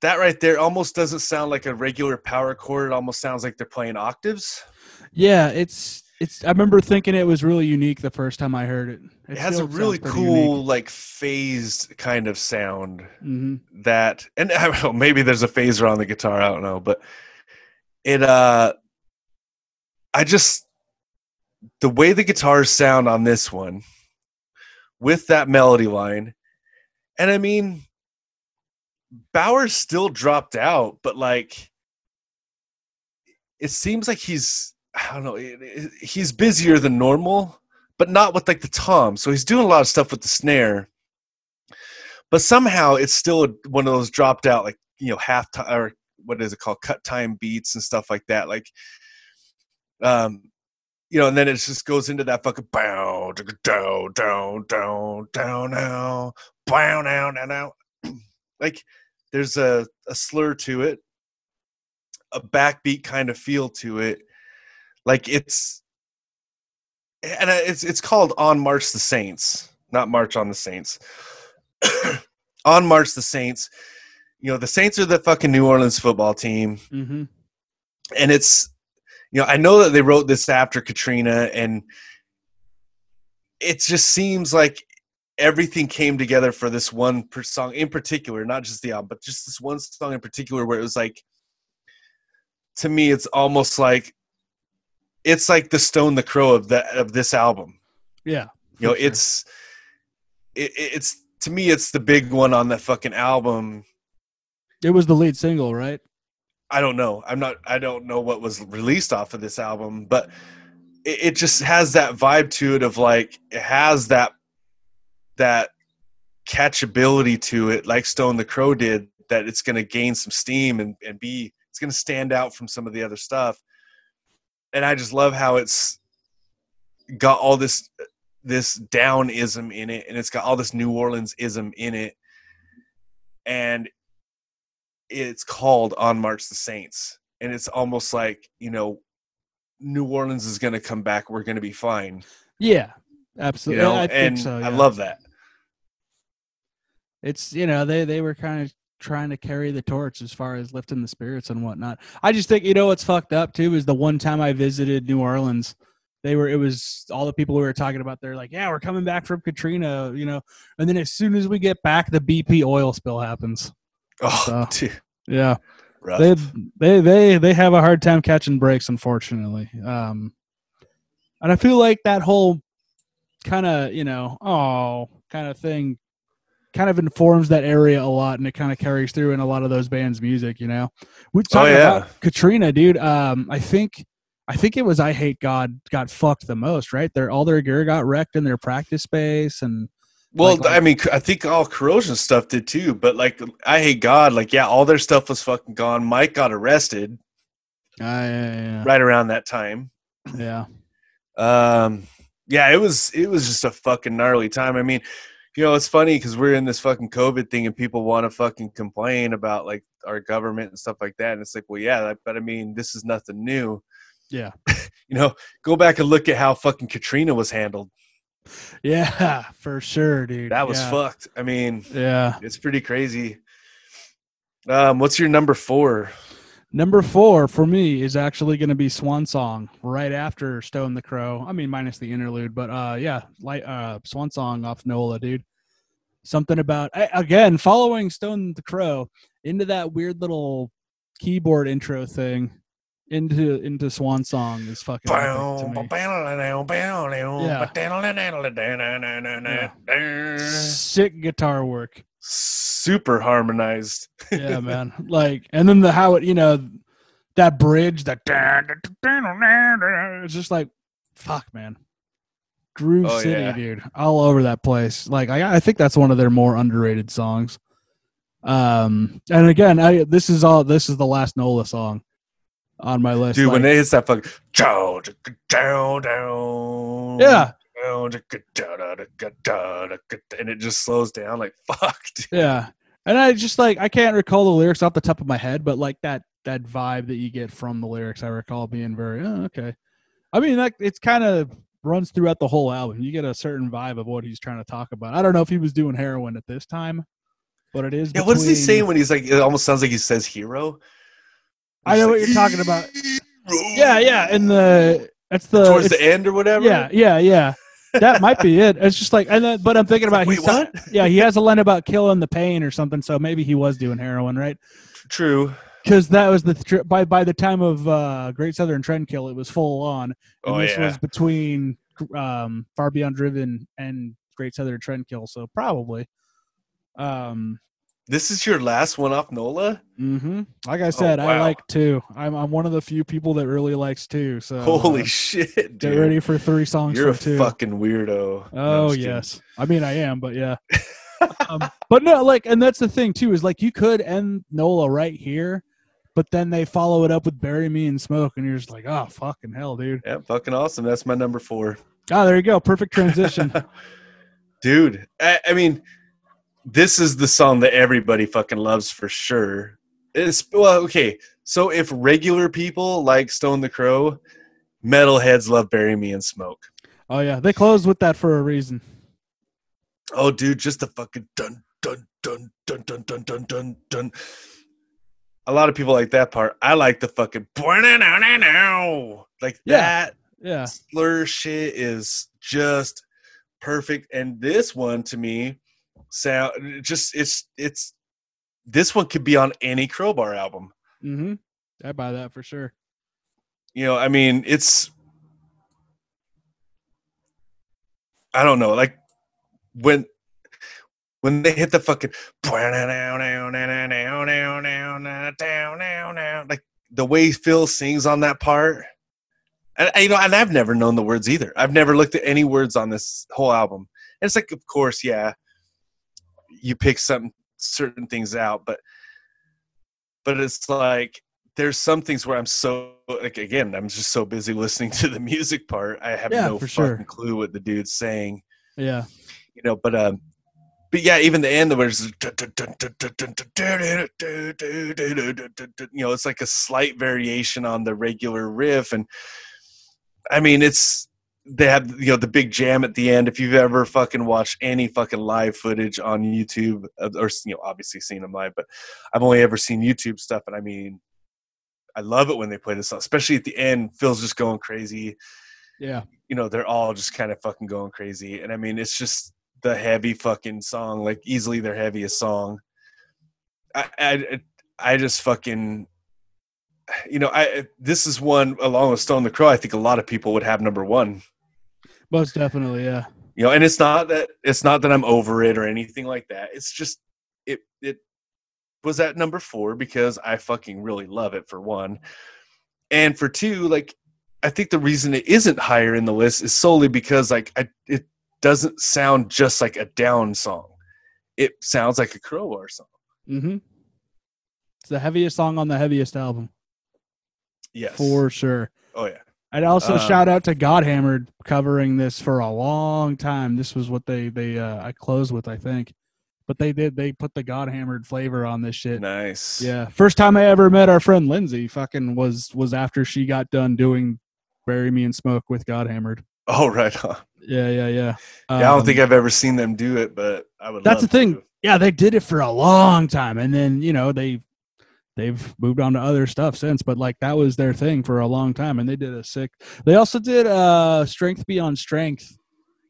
That right there almost doesn't sound like a regular power chord. It almost sounds like they're playing octaves. Yeah, it's it's. I remember thinking it was really unique the first time I heard it. it has a really cool like phased kind of sound hmm that and *laughs* I don't know, maybe there's a phaser on the guitar i don't know but it uh i just the way the guitars sound on this one with that melody line and i mean Bower still dropped out but like it seems like he's i don't know it- it- he's busier than normal but not with like the tom so he's doing a lot of stuff with the snare. But somehow it's still one of those dropped out like you know half time or what is it called cut time beats and stuff like that like um you know and then it just goes into that fucking bow down down down down now bow now now now. *clears throat* Like there's a, a slur to it a backbeat kind of feel to it. Like it's and it's it's called on march the saints not march on the saints. *clears throat* On March the Saints. You know, the Saints are the fucking New Orleans football team, hmm and it's you know, I know that they wrote this after Katrina, and it just seems like everything came together for this one per song in particular, not just the album, but just this one song in particular where it was like, to me, it's almost like it's like the Stone the Crow of that of this album. Yeah. You know, sure. it's it, it's to me, it's the big one on that fucking album. It was the lead single, right? I don't know. I'm not. I don't know what was released off of this album, but it, it just has that vibe to it of like it has that that catchability to it, like Stone the Crow did. That it's going to gain some steam and and be it's going to stand out from some of the other stuff. And I just love how it's got all this this downism in it, and it's got all this New Orleans ism in it, and it's called on March the Saints, and it's almost like you know, New Orleans is going to come back. We're going to be fine. Yeah. You Absolutely. know, I think and so. I love that. it's you know they they were kind of trying to carry the torch as far as lifting the spirits and whatnot. I just think you know what's fucked up too is the one time I visited New Orleans, they were it was all the people we were talking about. They're like, yeah, we're coming back from Katrina, you know, and then as soon as we get back, the BP oil spill happens. Oh, So, *laughs* dude, Yeah, rough. they they they they have a hard time catching breaks, unfortunately. Um, and I feel like that whole kind of you know oh kind of thing kind of informs that area a lot, and it kind of carries through in a lot of those bands' music. You know, we talking Oh, yeah. about Katrina, dude. Um, I think. I think it was Eyehategod got fucked the most, right? Their all their gear got wrecked in their practice space, and Well, Like- like- I mean, I think all corrosion stuff did too. But like, Eyehategod. Like, yeah, all their stuff was fucking gone. Mike got arrested uh, yeah, right around that time. yeah, Um, yeah, it was it was just a fucking gnarly time. I mean, you know, it's funny because we're in this fucking COVID thing, and people want to fucking complain about like our government and stuff like that. And it's like, well, yeah, but I mean, this is nothing new. yeah, *laughs* You know, go back and look at how fucking Katrina was handled. *laughs* yeah, for sure, dude. That was yeah. fucked. I mean, Yeah. it's pretty crazy. Um, what's your number four? Number four for me is actually going to be Swan Song right after Stone the Crow. I mean, minus the interlude, but uh, yeah, like uh, Swan Song off Nola, dude. Something about I- again following Stone the Crow into that weird little keyboard intro thing into into Swan Song is fucking sick guitar work. Super harmonized. yeah, man. Like, and then the how it, you know, that bridge, that it's just like, fuck, man. Groove Oh, City, yeah. dude, all over that place. Like, I, I think that's one of their more underrated songs. Um, and again, I this is all this is the last Nola song on my list. Dude, when they hit that fucking down, down, down, yeah, and it just slows down like *laughs* fuck. Dude. yeah, and I just like I can't recall the lyrics off the top of my head, but like that that vibe that you get from the lyrics, I recall being very oh, okay. I mean, like it's kind of runs throughout the whole album. You get a certain vibe of what he's trying to talk about. I don't know if he was doing heroin at this time, but it is. Yeah, what does he between- say when he's like? It almost sounds like he says hero. I know what you're talking about. Yeah, yeah, In the that's the towards the end or whatever. Yeah, yeah, yeah. That might be it. It's just like, and then, but I'm thinking about Wait, what? yeah, he has a line about killing the pain or something. So maybe he was doing heroin, right? True. because that was the tr- by by the time of uh, Great Southern Trendkill, it was full on. And Oh this yeah. was between um, Far Beyond Driven and Great Southern Trendkill, so probably. Um, This is your last one off Nola. hmm Like I said, I Oh, wow. like two. I'm I'm one of the few people that really likes two. So Holy uh, shit, get ready for three songs You're a two. fucking weirdo. No, I'm Oh kidding. yes, I mean I am, but yeah. *laughs* um, but no, like, and that's the thing too is like you could end Nola right here, but then they follow it up with "Bury Me in Smoke," and you're just like, oh fucking hell, dude. Yeah, fucking awesome. That's my number four. Ah, there you go, perfect transition. *laughs* dude I, I mean this is the song that everybody fucking loves for sure it's well okay so if regular people like stone the crow metalheads love bury me in smoke oh yeah, they closed with that for a reason. oh dude just the fucking dun dun dun dun dun dun dun dun dun a lot of people like that part. I like the fucking like Yeah. that Yeah. slur shit is just perfect. And this one to me sound just it's it's this one could be on any crowbar album. Mm-hmm. I buy that for sure. You know, I mean, it's I don't know, like when when they hit the fucking like the way Phil sings on that part. And you know, and I've never known the words either. I've never looked at any words on this whole album. And it's like, of course, yeah, you pick some certain things out, but but it's like there's some things where I'm so like again, I'm just so busy listening *laughs* to the music part. I have Yeah, no fucking sure. clue what the dude's saying. Yeah. You know, but um but yeah, even the end where it's you know, it's like a slight variation on the regular riff and I mean it's they have you know the big jam at the end. If you've ever fucking watched any fucking live footage on YouTube, uh, or you know, obviously seen them live, but I've only ever seen YouTube stuff, and I mean, I love it when they play this song, especially at the end. Phil's just going crazy. Yeah. You know, they're all just kind of fucking going crazy, and I mean, it's just the heavy fucking song, like easily their heaviest song. I I, I just fucking. You know, I this is one along with Stone the Crow. I think a lot of people would have number one Most definitely. Yeah. you know and it's not that it's not that i'm over it or anything like that it's just it it was at number four because i fucking really love it for one and for two like i think the reason it isn't higher in the list is solely because like I, it doesn't sound just like a down song it sounds like a crowbar song Mm-hmm. It's the heaviest song on the heaviest album yes for sure. oh yeah I'd also Um, shout out to Godhammered covering this for a long time. This was what they they uh, I closed with, I think. But they did they put the Godhammered flavor on this shit. nice Yeah. First time I ever met our friend Lindsay fucking was was after she got done doing Bury Me in Smoke with Godhammered. oh right on. Yeah, yeah, yeah. yeah i don't Um, think i've ever seen them do it but i would that's the thing. to. Yeah, they did it for a long time, and then you know they they've moved on to other stuff since. But like that was their thing for a long time, and they did a sick. They also did uh "Strength Beyond Strength"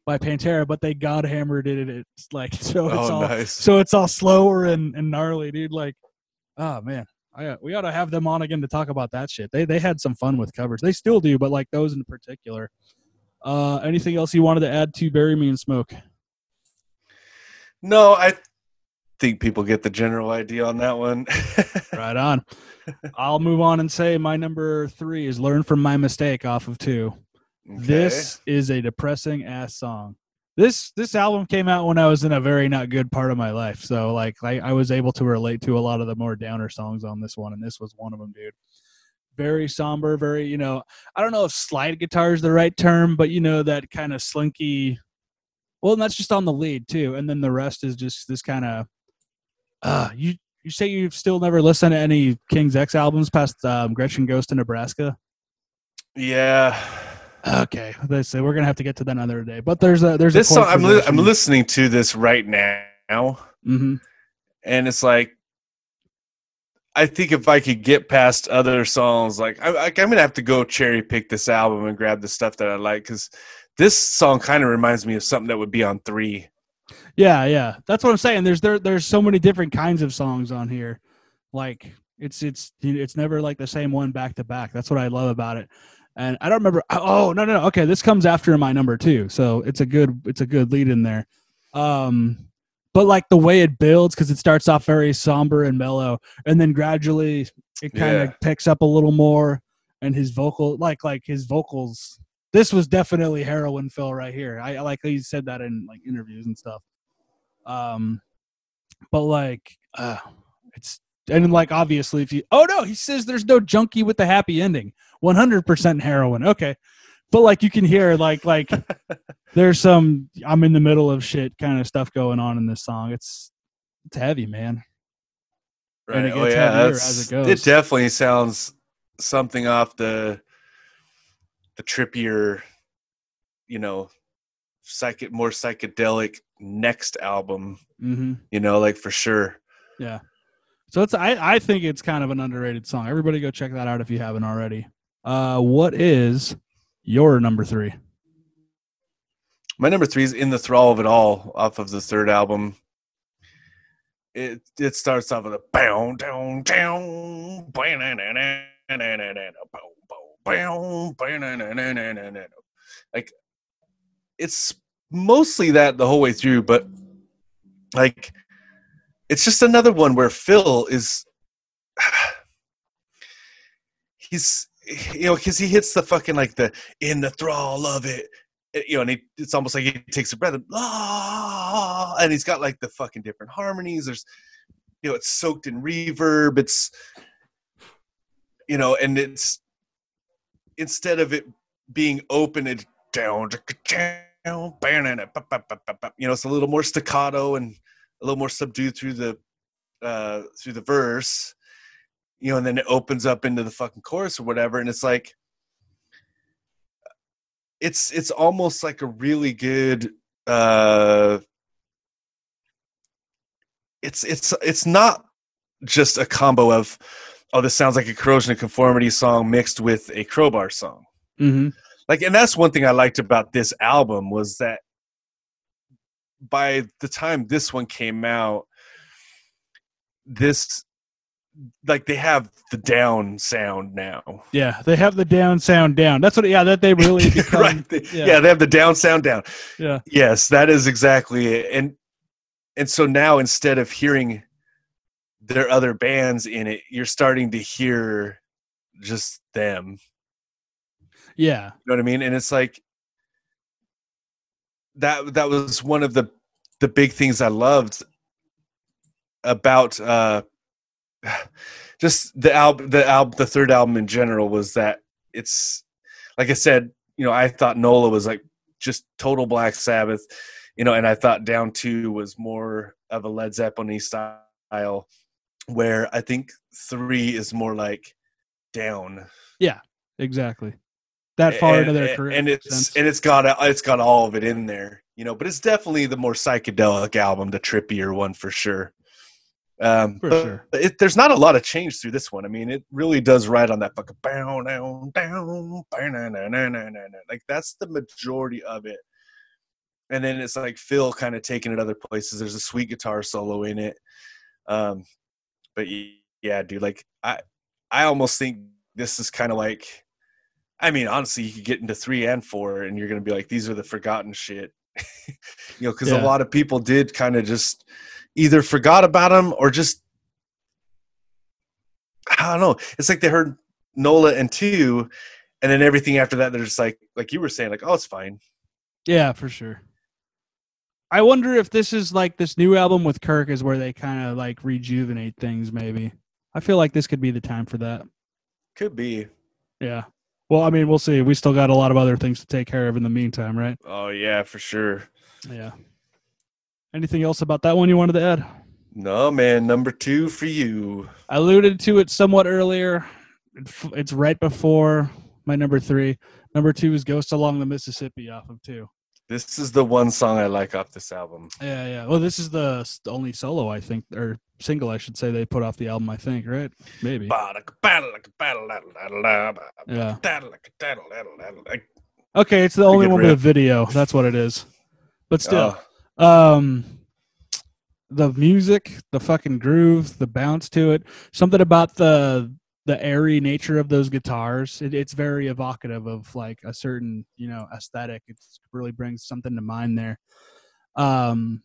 by Pantera, but they god hammered it. It's like *laughs* so it's oh all nice so it's all slower and, and gnarly, dude. Like, oh man, I we ought to have them on again to talk about that shit. They they had some fun with covers. They still do, but like those in particular. Uh, anything else you wanted to add to "Bury Me in Smoke"? No, I think people get the general idea on that one. *laughs* Right on. I'll move on and say my number three is "Learn from My Mistake" off of two. Okay. This is a depressing ass song. This this album came out when I was in a very not good part of my life, so like I, I was able to relate to a lot of the more downer songs on this one, and this was one of them, dude. Very somber, very you know I don't know if slide guitar is the right term, but you know that kind of slinky. Well, and that's just on the lead too, and then the rest is just this kind of. Uh, you you say you've still never listened to any King's X albums past um, Gretchen Goes to Nebraska? yeah. Okay, let's say we're gonna have to get to that another day. But there's a there's This a song, I'm, li- I'm listening to this right now, hmm and it's like, I think if I could get past other songs, like I, I'm gonna have to go cherry pick this album and grab the stuff that I like because this song kind of reminds me of something that would be on three. Yeah, yeah, that's what I'm saying. There's there there's so many different kinds of songs on here. Like it's it's it's never like the same one back to back. That's what I love about it. And I don't remember. Oh no no no. Okay, this comes after my number two, so it's a good it's a good lead in there. Um, but like the way it builds because it starts off very somber and mellow, and then gradually it kind of Yeah. picks up a little more, and his vocal like like his vocals. This was definitely heroin Phil right here. I I like he said that in like interviews and stuff. Um, but like uh, it's and like obviously if you oh no he says there's no junkie with the happy ending. 100% heroin. Okay. But like you can hear like like *laughs* there's some i'm in the middle of shit kind of stuff going on in this song. It's it's heavy man. And it Oh yeah, heavier that's, as it goes. it definitely sounds something off the the trippier, you know, psych more psychedelic next album. hmm You know, like for sure. yeah So it's I I think it's kind of an underrated song. Everybody go check that out if you haven't already. Uh, what is your number three? My number three is "In the Thrall of It All" off of the third album. It it starts off with a bow down down like it's mostly that the whole way through, but like it's just another one where Phil is *sighs* he's you know because he hits the fucking like the in the thrall of it eh, you know and he, it's almost like he takes a breath and, ah, and he's got like the fucking different harmonies. There's you know it's soaked in reverb. It's you know and it's instead of it being open it down you know it's a little more staccato and a little more subdued through the uh through the verse you know and then it opens up into the fucking chorus or whatever and it's like it's it's almost like a really good uh it's it's it's not just a combo of oh this sounds like a corrosion of conformity song mixed with a crowbar song Mm-hmm. Like and that's one thing i liked about this album was that by the time this one came out this like they have the down sound now Yeah, they have the down sound down. That's what. Yeah, that they really *laughs* become. right They- yeah. yeah. they have the down sound down Yeah. yes that is exactly it and and so now instead of hearing their other bands in it you're starting to hear just them Yeah. You know what I mean? And it's like that that was one of the the big things I loved about uh *sighs* just the album the album the third album in general was that it's like I said, you know, I thought Nola was like just total Black Sabbath, you know, and I thought Down Two was more of a Led Zeppelin style, where I think three is more like down Yeah, Exactly. That far and, into their career. and it's and it's got it's got all of it in there you know but it's definitely the more psychedelic album the trippier one for sure um For sure. it, there's not a lot of change through this one i mean it really does ride on that fucking down down na. like that's the majority of it and then it's like phil kind of taking it other places there's a sweet guitar solo in it um but yeah dude like i i almost think this is kind of like I mean, honestly, you could get into three and four, and you're going to be like, these are the forgotten shit. *laughs* you know, because Yeah. a lot of people did kind of just either forgot about them or just, I don't know. It's like they heard Nola and two, and then everything after that, they're just like, like you were saying, like, oh, it's fine. Yeah, for sure. I wonder if this is like this new album with Kirk is where they kind of like rejuvenate things. Maybe I feel like this could be the time for that. Could be. Yeah. Well, I mean, we'll see. We still got a lot of other things to take care of in the meantime, right? Oh, yeah, for sure. Yeah. Anything else about that one you wanted to add? No, man. Number two for you. I alluded to it somewhat earlier. It's right before my number three. Number two is Ghost Along the Mississippi off of two. This is the one song I like off this album. Yeah, yeah. Well, this is the only solo I think, or single I should say they put off the album. I think, right? Maybe. Yeah. Okay, it's the only one with a video. That's what it is. But still, uh, um, the music, the fucking groove, the bounce to it, something about the the airy nature of those guitars. It, it's very evocative of like a certain you know aesthetic. It really brings something to mind there. Um,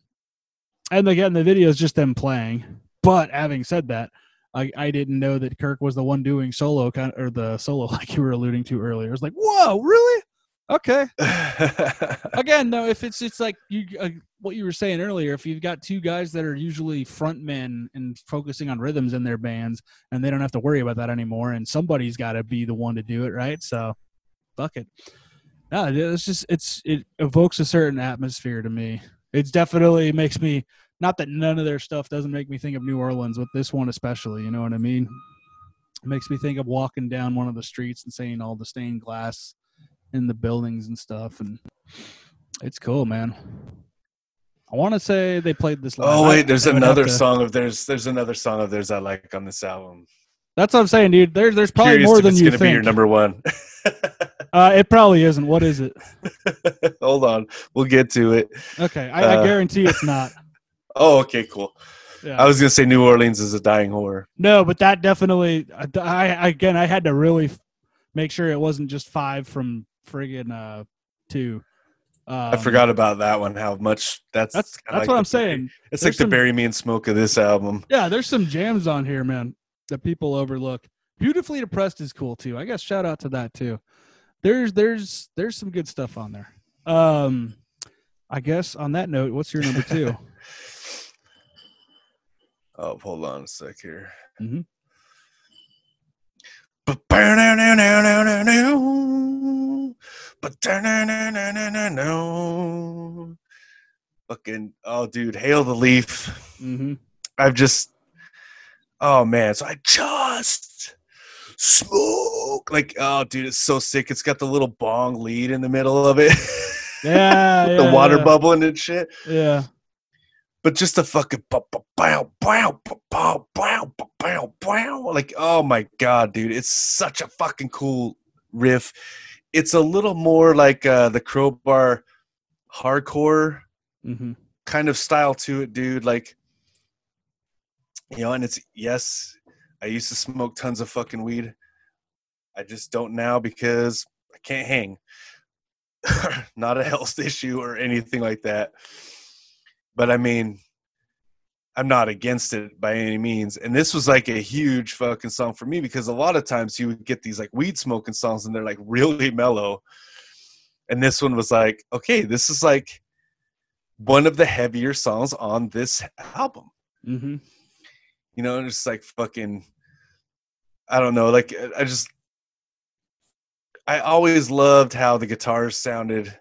and again, the video is just them playing. But having said that, I, I didn't know that Kirk was the one doing solo kind of, or the solo *laughs* like you were alluding to earlier. I was like, whoa, really? Okay. *laughs* Again, though, if it's it's like you uh, what you were saying earlier, if you've got two guys that are usually frontmen and focusing on rhythms in their bands, and they don't have to worry about that anymore, and somebody's got to be the one to do it, right? So, fuck it. No, it's just it's it evokes a certain atmosphere to me. It's definitely makes me not that none of their stuff doesn't make me think of New Orleans, but this one especially. You know what I mean? It makes me think of walking down one of the streets and seeing all the stained glass in the buildings and stuff, and it's cool, man. I want to say they played this. live. Oh I- wait, there's I another to- song of theirs. There's another song of theirs I like on this album. That's what I'm saying, dude. There's there's probably Curious more than it's you gonna be your number one. *laughs* Uh, it probably isn't. What is it? *laughs* Hold on, we'll get to it. Okay, I, I Uh, guarantee it's not. *laughs* Oh, okay, cool. Yeah. I was gonna say New Orleans is a dying whore. No, but that definitely. I, I again, I had to really make sure it wasn't just five from friggin' uh two. Um, I forgot about that one. How much that's That's that's like what I'm saying. It's There's like the bury me in smoke of this album. Yeah, there's some jams on here, man, that people overlook. Beautifully depressed is cool too. I guess shout out to that too. There's there's there's some good stuff on there. Um, I guess on that note, what's your number two? *laughs* Oh, hold on a sec here. Mhm. Fucking oh dude, hail the leaf. mm-hmm. I've just oh man, so I just smoke like oh dude, it's so sick. It's got the little bong lead in the middle of it. Yeah, the water yeah. bubbling and shit. Yeah, But just the fucking bow, bow, bow, bow, bow, bow. Like, oh my god, dude, it's such a fucking cool riff. It's a little more like uh, the crowbar hardcore mm-hmm. kind of style to it, dude. Like, you know, and it's yes, I used to smoke tons of fucking weed. I just don't now because I can't hang. *laughs* Not a health *laughs* issue or anything like that. But I mean, I'm not against it by any means. And this was like a huge fucking song for me because a lot of times you would get these like weed smoking songs and they're like really *laughs* mellow. And this one was like, okay, this is like one of the heavier songs on this album. Mm-hmm. You know, and it's like fucking I don't know, like I just I always loved how the guitars sounded.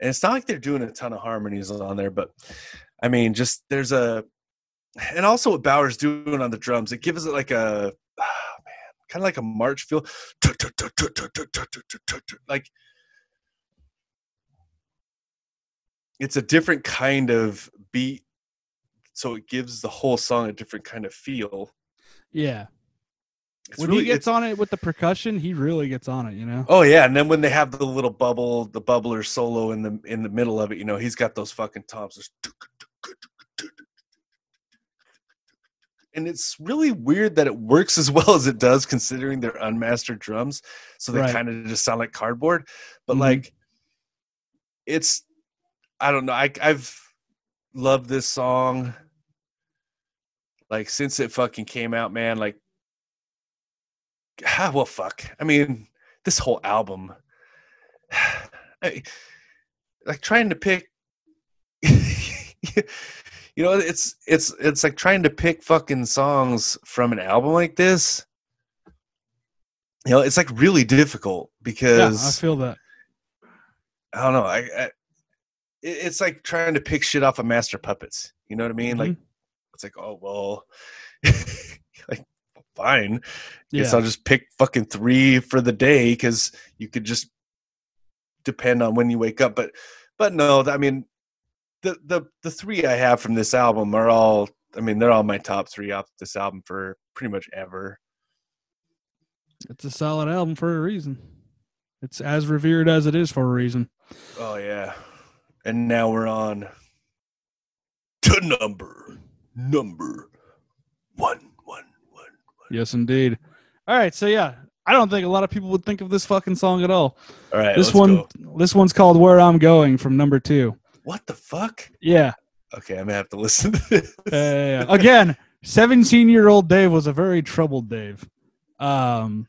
And it's not like they're doing a ton of harmonies on there, but I mean, just there's a and also what Bower's doing on the drums, it gives it like a ah, *sighs* man, kind of like a march feel. *laughs* Like it's a different kind of beat so it gives the whole song a different kind of feel. Yeah. It's when really- he gets on it with the percussion, he really gets on it. You know. Oh yeah, and then when they have the little bubble, the bubbler solo in the in the middle of it, you know, he's got those fucking toms. And it's really weird that it works as *laughs* well as it does, considering they're unmastered drums. So they Right. kind of just sound like cardboard. But Mhm. like, it's I don't know. I I've loved this song like since it fucking came out, man. Like, *sighs* ah, well, fuck. I mean, this whole album, *sighs* I, like trying to pick. *laughs* you know, it's it's it's like trying to pick fucking songs from an album like this. You know, it's like really difficult Yeah, I feel that. I don't know. I, I it's like trying to pick shit off of Master Puppets. You know what I mean? Like it's like, oh well, *laughs* fine. Guess I'll just pick fucking three for the day because you could just depend on when you wake up. But but no, I mean the the the three I have from this album are all. I mean, they're all my top three off this album for pretty much ever. It's a solid album for a reason. It's as revered as it is for a reason. Oh yeah. And now we're on to number number one. Yes, indeed. All right, so yeah, I don't think a lot of people would think of this fucking song at all. All right, this one, go. this one's called "Where I'm Going" from number two. What the fuck? Yeah, Okay, I'm gonna have to listen to this. Uh, again, 17 year old Dave was a very troubled Dave. Um,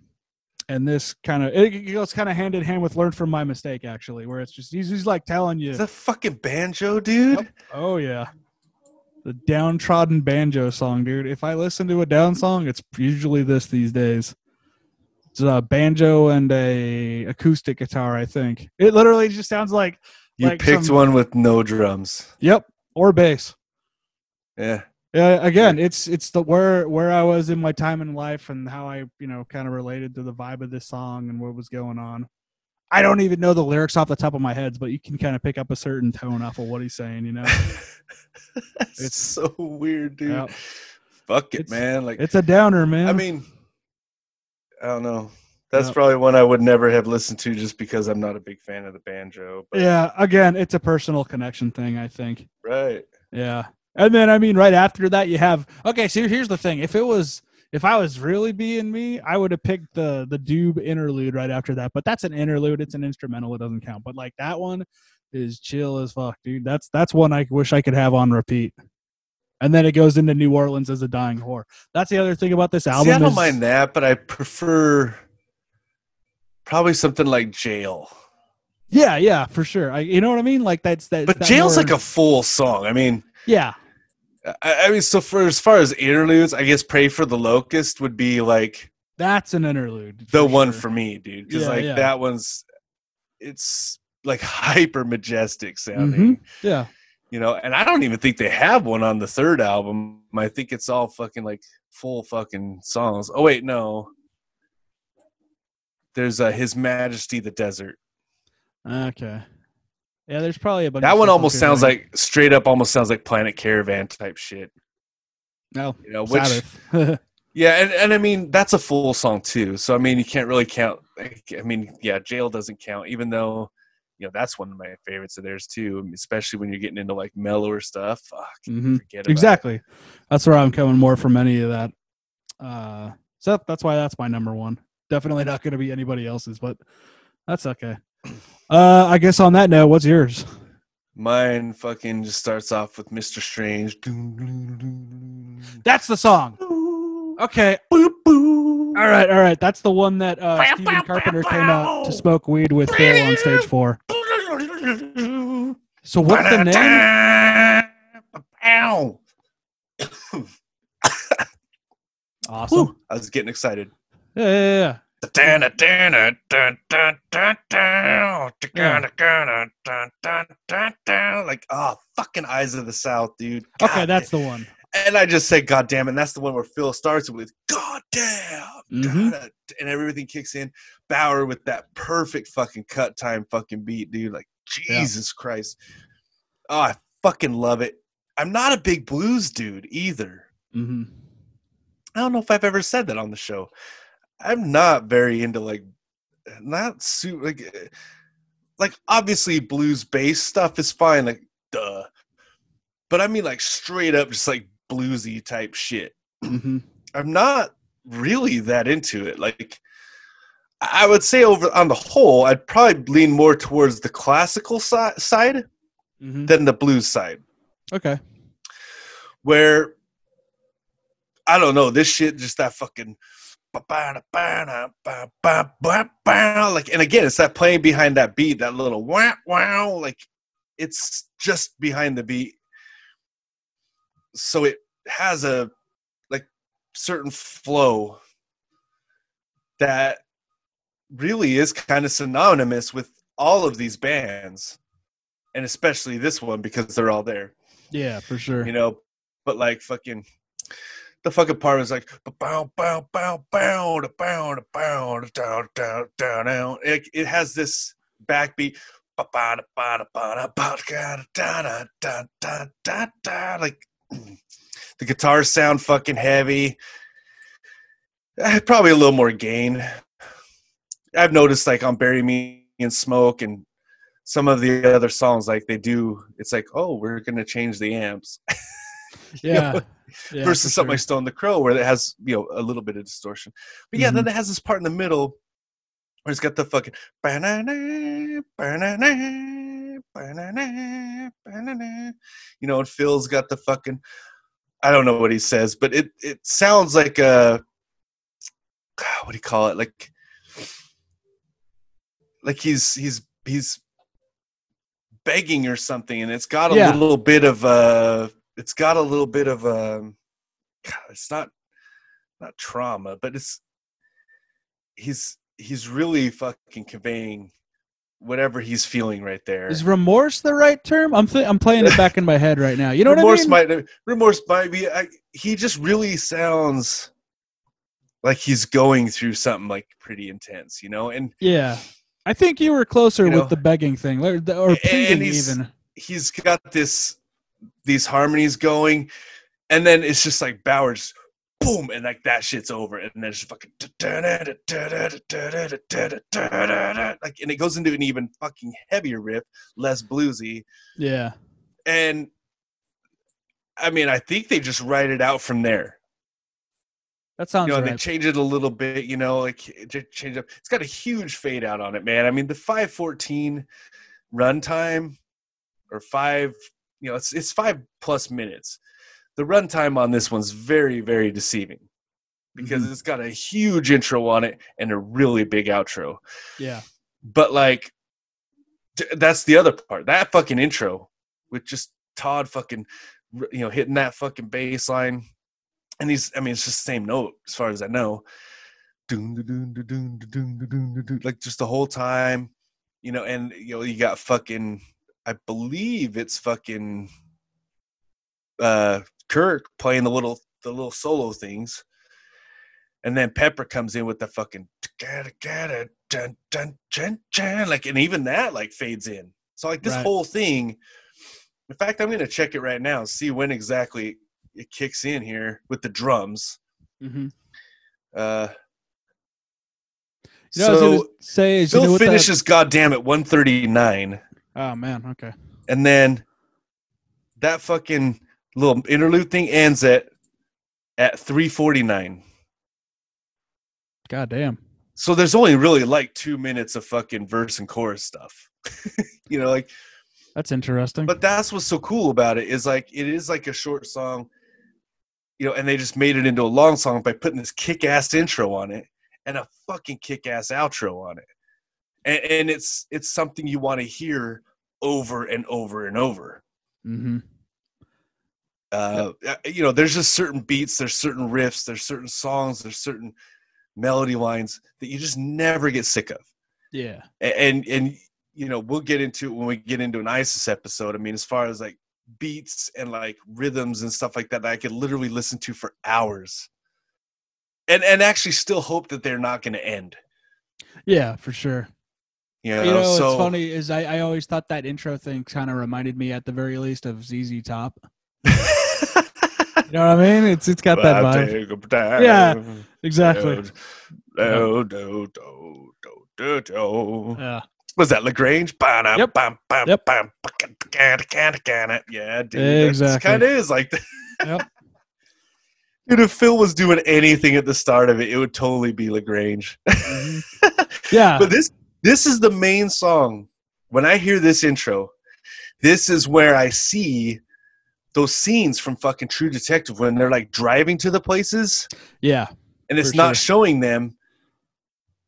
and this kind of it goes kind of hand in hand with "Learn from My Mistake," actually, where it's just he's, he's like telling you, the fucking banjo, dude? Yep. "Oh yeah." The downtrodden banjo song, dude. If I listen to a down song, it's usually this these days. It's a banjo and a acoustic guitar, I think. It literally just sounds like, You like picked some- one with no drums. yep, or bass. Yeah. Yeah, again, it's it's the where where I was in my time in life and how I you know kind of related to the vibe of this song and what was going on. I don't even know the lyrics off the top of my head, but you can kind of pick up a certain tone off of what he's saying. You know, *laughs* it's so weird, dude. Yeah. Fuck it, It's- man. Like, it's a downer, man. I mean, I don't know. That's Yeah. probably one I would never have listened to just because I'm not a big fan of the banjo. But, yeah. Again, it's a personal connection thing. I think. Right. Yeah. And then I mean, right after that, you have okay. So here's the thing: if it was, if I was really being me, I would have picked the the Doob interlude right after that. But that's an interlude; it's an instrumental; it doesn't count. But like that one is chill as fuck, dude. That's that's one I wish I could have on repeat. And then it goes into New Orleans as a dying whore. That's the other thing about this album. See, I don't is- mind that, but I prefer probably something like Jail. Yeah, yeah, for sure. I, you know what I mean? Like that's that. But that Jail's more- like a full song. I mean, yeah, I, I mean, so for as far as interludes, I guess "Pray for the Locust" would be like that's an interlude. the one for me, dude. Because Yeah, like yeah. that one's, it's like *laughs* hyper majestic sounding. Yeah. you know and i don't even think they have one on the third album i think it's all fucking like full fucking songs oh wait no there's uh, his majesty the desert Okay. Yeah, there's probably a bunch. that one almost sounds that- like straight up almost sounds like planet caravan type shit no you know which *laughs* yeah and, and i mean that's a full song too so i mean you can't really count like, i mean yeah jail doesn't count even though you know that's one of my favorites of theirs too especially when you're getting into like mellower stuff fuck Mhm. forget about it. Exactly. That's where I'm coming more from any of that. Uh, so that's why that's my number one. Definitely not going to be anybody else's, but that's okay. Uh, I guess on that note, what's yours? Mine fucking just starts off with Mr. Strange. That's the song. Okay. All right. All right. That's the one that uh, Stephen Carpenter came out to smoke weed with Phil on stage four. So what's the name? Ow. Awesome. Whew, I was getting excited. Yeah, yeah, yeah. Like, oh, fucking Eyes of the South, dude. Okay, that's damn. the one. And I just said, God damn it. And that's the one where Phil starts with, God damn. Mhm. da-da, And everything kicks in. Bower with that perfect fucking cut time fucking beat, dude. Like, Yeah. Jesus Christ. Oh, I fucking love it. I'm not a big blues dude either. hmm I don't know if I've ever said that on the show. I'm not very into like, not su like, like obviously blues based stuff is fine, like duh. But I mean like straight up just like bluesy type shit. hmm I'm not really that into it. Like, I would say over on the whole, I'd probably lean more towards the classical si- side hmm than the blues side. Okay. where I don't know this shit just that fucking like and again it's that playing behind that beat that little wow wow like it's just behind the beat so it has a like certain flow that really is kind of synonymous with all of these bands and especially this one because they're all there Yeah, for sure. you know. But like fucking, the fucking part was like bow bow bow bow bow bow down down down down. It it has this backbeat. Like the guitars sound fucking heavy. Eh, Probably a little more gain. I've noticed like on Bury Me in Smoke and some of the other songs, like they do, it's like, oh, we're gonna change the amps. *laughs* *laughs* yeah. yeah versus something like sure. Stone the Crow, where it has you know a little bit of distortion. But yeah, Mm-hmm. then it has this part in the middle where it's got the fucking ba-na-na, ba-na-na, ba-na-na, ba-na-na. you know, and Phil's got the fucking I don't know what he says, but it it sounds like a what do you call it? Like like he's he's he's begging or something, and it's got a Yeah. little bit of uh it's got a little bit of um, a it's not not trauma, but it's he's he's really fucking conveying whatever he's feeling right there. Is remorse the right term? I'm th- I'm playing it back in my head right now. You know remorse what I mean? might remorse might be. I, he just really sounds like he's going through something like pretty intense, you know. And yeah. I think you were closer You know, with the begging thing, or, or pleading he's- even. he's got this these harmonies going, and then it's just like Bower's, boom, and like that shit's over, and then it's fucking like, and it goes into an even fucking heavier riff, less bluesy, Yeah. and I mean, I think they just write it out from there. That sounds you know, they change it a little bit, you know, like change up. It's got a huge fade out on it, man. I mean, the 514 runtime or five, you know, it's it's five plus minutes. The runtime on this one's very, very deceiving because Mhm. it's got a huge intro on it and a really big outro. yeah. But like, that's the other part. That fucking intro with just Todd fucking, you know, hitting that fucking bass line. And he's, I mean, it's just the same note as far as I know. Like just the whole time, you know, and, you know, you got fucking, I believe it's fucking uh Kirk playing the little, the little solo things. And then Pepper comes in with the fucking "Gada, gada, dun, dun, dun, dun," like, and even that like fades in. So like this Right. whole thing. In fact, I'm gonna check it right now, see when exactly it kicks in here with the drums. hmm Uh, You know, so say is you know Phil what that- finishes goddamn at 139, oh man, okay. and then that fucking little interlude thing ends at at 349. God damn. So there's only really like two minutes of fucking verse and chorus stuff. *laughs* you know, like That's interesting. but that's what's so cool about it is like it is like a short song you know and they just made it into a long song by putting this kick-ass intro on it and a fucking kick-ass outro on it and, and it's it's something you want to hear over and over and over. Hmm uh you know there's just certain beats there's certain riffs there's certain songs there's certain melody lines that you just never get sick of. Yeah. A- and and you know we'll get into it when we get into an isis episode. I mean as far as like beats and like rhythms and stuff like that, that i could literally listen to for hours. And and actually still hope that they're not going to end. Yeah, for sure. You know, You know, so what's funny is I, I always thought that intro thing kind of reminded me at the very least of ZZ Top. You know what I mean? It's it's got that vibe. Yeah, Exactly. Do, do, do, do, do, do. Yeah. Was that La Grange? Yep. bam, bam, Yep. Yeah, dude. It Exactly. kind of is like that. Yep. *laughs* Dude, if Phil was doing anything at the start of it, it would totally be La Grange. Mhm. *laughs* Yeah. but this this is the main song. When I hear this intro, this is where I see those scenes from fucking True Detective when they're like driving to the places yeah. and it's not sure. showing them.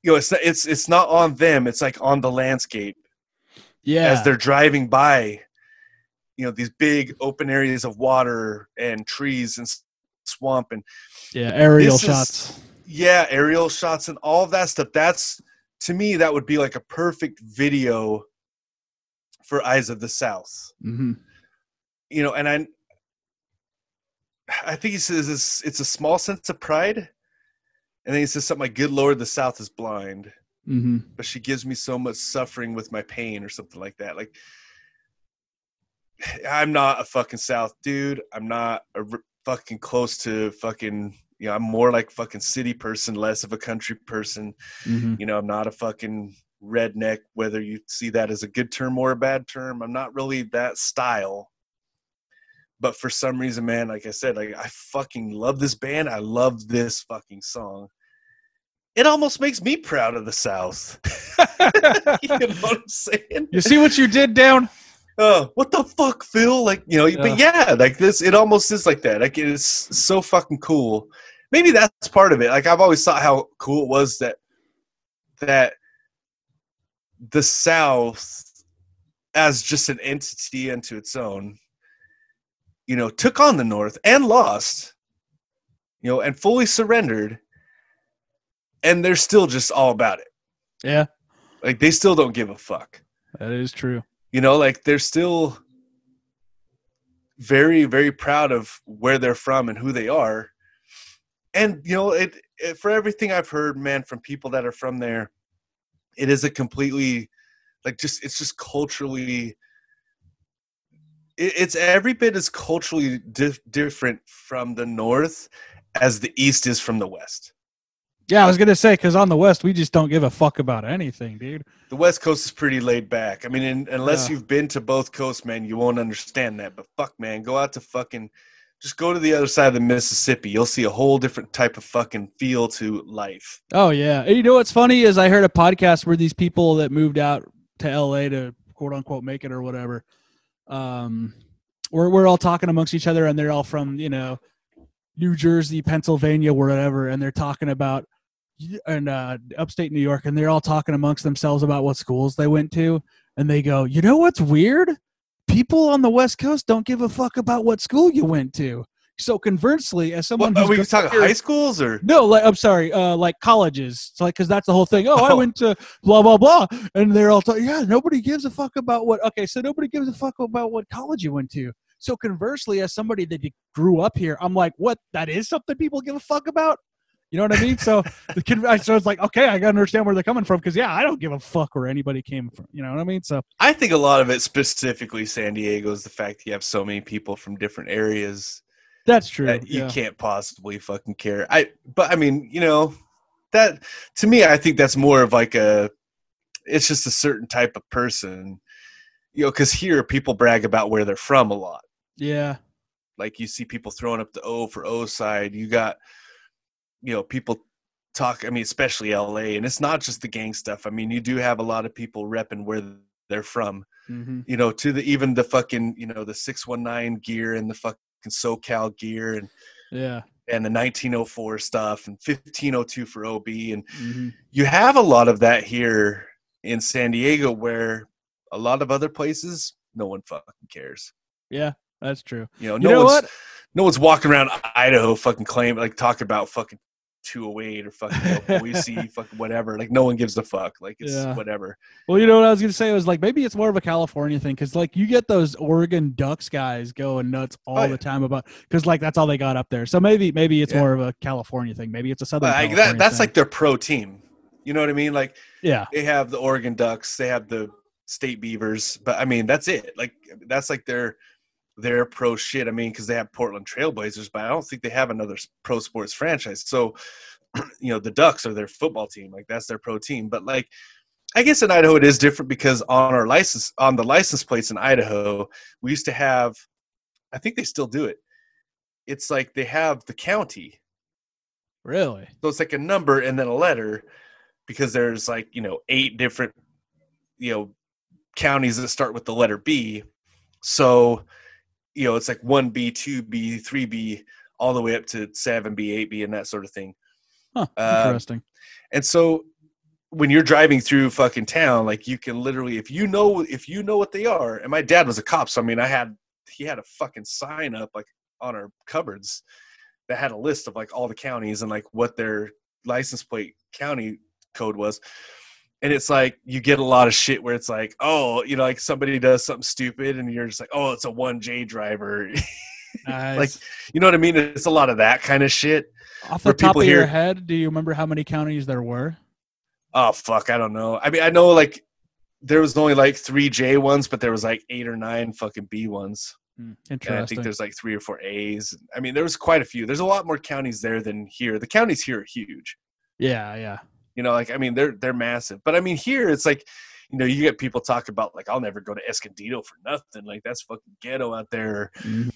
You know, it's not, it's it's not on them. It's like on the landscape Yeah. as they're driving by. You know, these big open areas of water and trees and swamp and yeah. Aerial this is- shots. yeah, aerial shots and all of that stuff. That's to me that would be like a perfect video for Eyes of the South. hmm You know, and I I think he says it's, it's a small sense of pride. And then he says something like, Good Lord, the South is blind, hmm but she gives me so much suffering with my pain, or something like that. Like, *sighs* I'm not a fucking South dude. I'm not a fucking close to fucking, you know, I'm more like fucking city person, less of a country person. hmm You know, I'm not a fucking redneck, whether you see that as a good term or a bad term. I'm not really that style. But for some reason, man, like I said, like I fucking love this band. I love this fucking song. It almost makes me proud of the South. *laughs* you know what I'm saying? You see what you did down? Oh, what the fuck, Phil? Like, you know, but yeah, like this, it almost is like that. Like, it's so fucking cool. Maybe that's part of it. Like, I've always thought how cool it was that that the South, as just an entity unto its own, you know, took on the North and lost, you know, and fully surrendered, and they're still just all about it. Yeah. Like, they still don't give a fuck That is true. you know like they're still very very proud of where they're from and who they are and you know it, it for everything i've heard man from people that are from there it is a completely like just it's just culturally it, it's every bit as culturally dif- different from the north as the east is from the west Yeah, I was gonna say because on the West we just don't give a fuck about anything, dude. the west coast is pretty laid back i mean in, unless Yeah. you've been to both coasts man you won't understand that but fuck man go out to fucking just go to the other side of the mississippi you'll see a whole different type of fucking feel to life Oh yeah, and you know what's funny is I heard a podcast where these people that moved out to L.A. to quote unquote make it or whatever, um, we're we're all talking amongst each other and they're all from you know New Jersey, Pennsylvania, whatever, and they're talking about and uh, upstate New York, and they're all talking amongst themselves about what schools they went to, and they go, you know what's weird? People on the West Coast don't give a fuck about what school you went to. So conversely, as someone what, are we talking here- high schools or no, like I'm sorry, uh, like colleges. It's like because that's the whole thing. Oh, I Oh. went to blah blah blah, and they're all talking. Yeah, nobody gives a fuck about what. Okay, so nobody gives a fuck about what college you went to. So conversely, as somebody that grew up here, I'm like, what? That is something people give a fuck about. You know what I mean? So the kid, I- so it's like, okay, I gotta understand where they're coming from because yeah, I don't give a fuck where anybody came from. You know what I mean? So I think a lot of it, specifically San Diego, is the fact you have so many people from different areas that's true. that you yeah. can't possibly fucking care. I, but I mean, you know, that to me, I think that's more of like a, it's just a certain type of person, you know, because here people brag about where they're from a lot. yeah, Like you see people throwing up the O for O side. You got, you know, people talk. I mean, especially LA, and it's not just the gang stuff. I mean, you do have a lot of people repping where they're from. hmm you know, to the even the fucking, you know, the six one nine gear and the fucking SoCal gear and yeah, and the nineteen oh four stuff and fifteen oh two for OB and hmm you have a lot of that here in San Diego where a lot of other places no one fucking cares. yeah. That's true. You know, You no know one's what? no one's walking around Idaho fucking claim like talking about fucking 208 or fucking you *laughs* know, Boise, fucking whatever. Like no one gives a fuck. Like it's Yeah. whatever. Well, you know what I was gonna say It was like maybe it's more of a California thing because like you get those Oregon Ducks guys going nuts all Oh, the yeah. time about because like that's all they got up there. So maybe maybe it's Yeah. more of a California thing. Maybe it's a Southern. Like, that that's thing. like their pro team. You know what I mean? Like yeah, they have the Oregon Ducks, they have the State Beavers, but I mean that's it. Like that's like their their pro shit. I mean, because they have Portland Trailblazers, but I don't think they have another pro sports franchise. So, *clears throat* you know, the Ducks are their football team. Like that's their pro team. But like, I guess in Idaho it is different because on our license on the license plates in Idaho, we used to have. I think they still do it. It's like they have the county really. so it's like a number and then a letter because there's like you know eight different you know counties that start with the letter b so you know it's like 1b 2b 3b all the way up to 7b 8b and that sort of thing Huh. Um, Interesting. and so when you're driving through fucking town like you can literally if you know if you know what they are and my dad was a cop so i mean i had he had a fucking sign up like on our cupboards that had a list of like all the counties and like what their license plate county code was and it's like you get a lot of shit where it's like oh you know like somebody does something stupid and you're just like oh it's a 1j driver *laughs* Nice. you know what i mean it's a lot of that kind of shit Off the top of your head, do you remember how many counties there were? Oh fuck, I don't know. I mean, I know like there was only like three J ones, but there was like eight or nine fucking B ones. Hmm, And I think there's like three or four A's. I mean, there was quite a few. There's a lot more counties there than here. The counties here are huge. yeah, yeah. You know, like I mean, they're they're massive. But I mean, here it's like, you know, you get people talk about like I'll never go to Escondido for nothing. Like that's fucking ghetto out there. Mhm.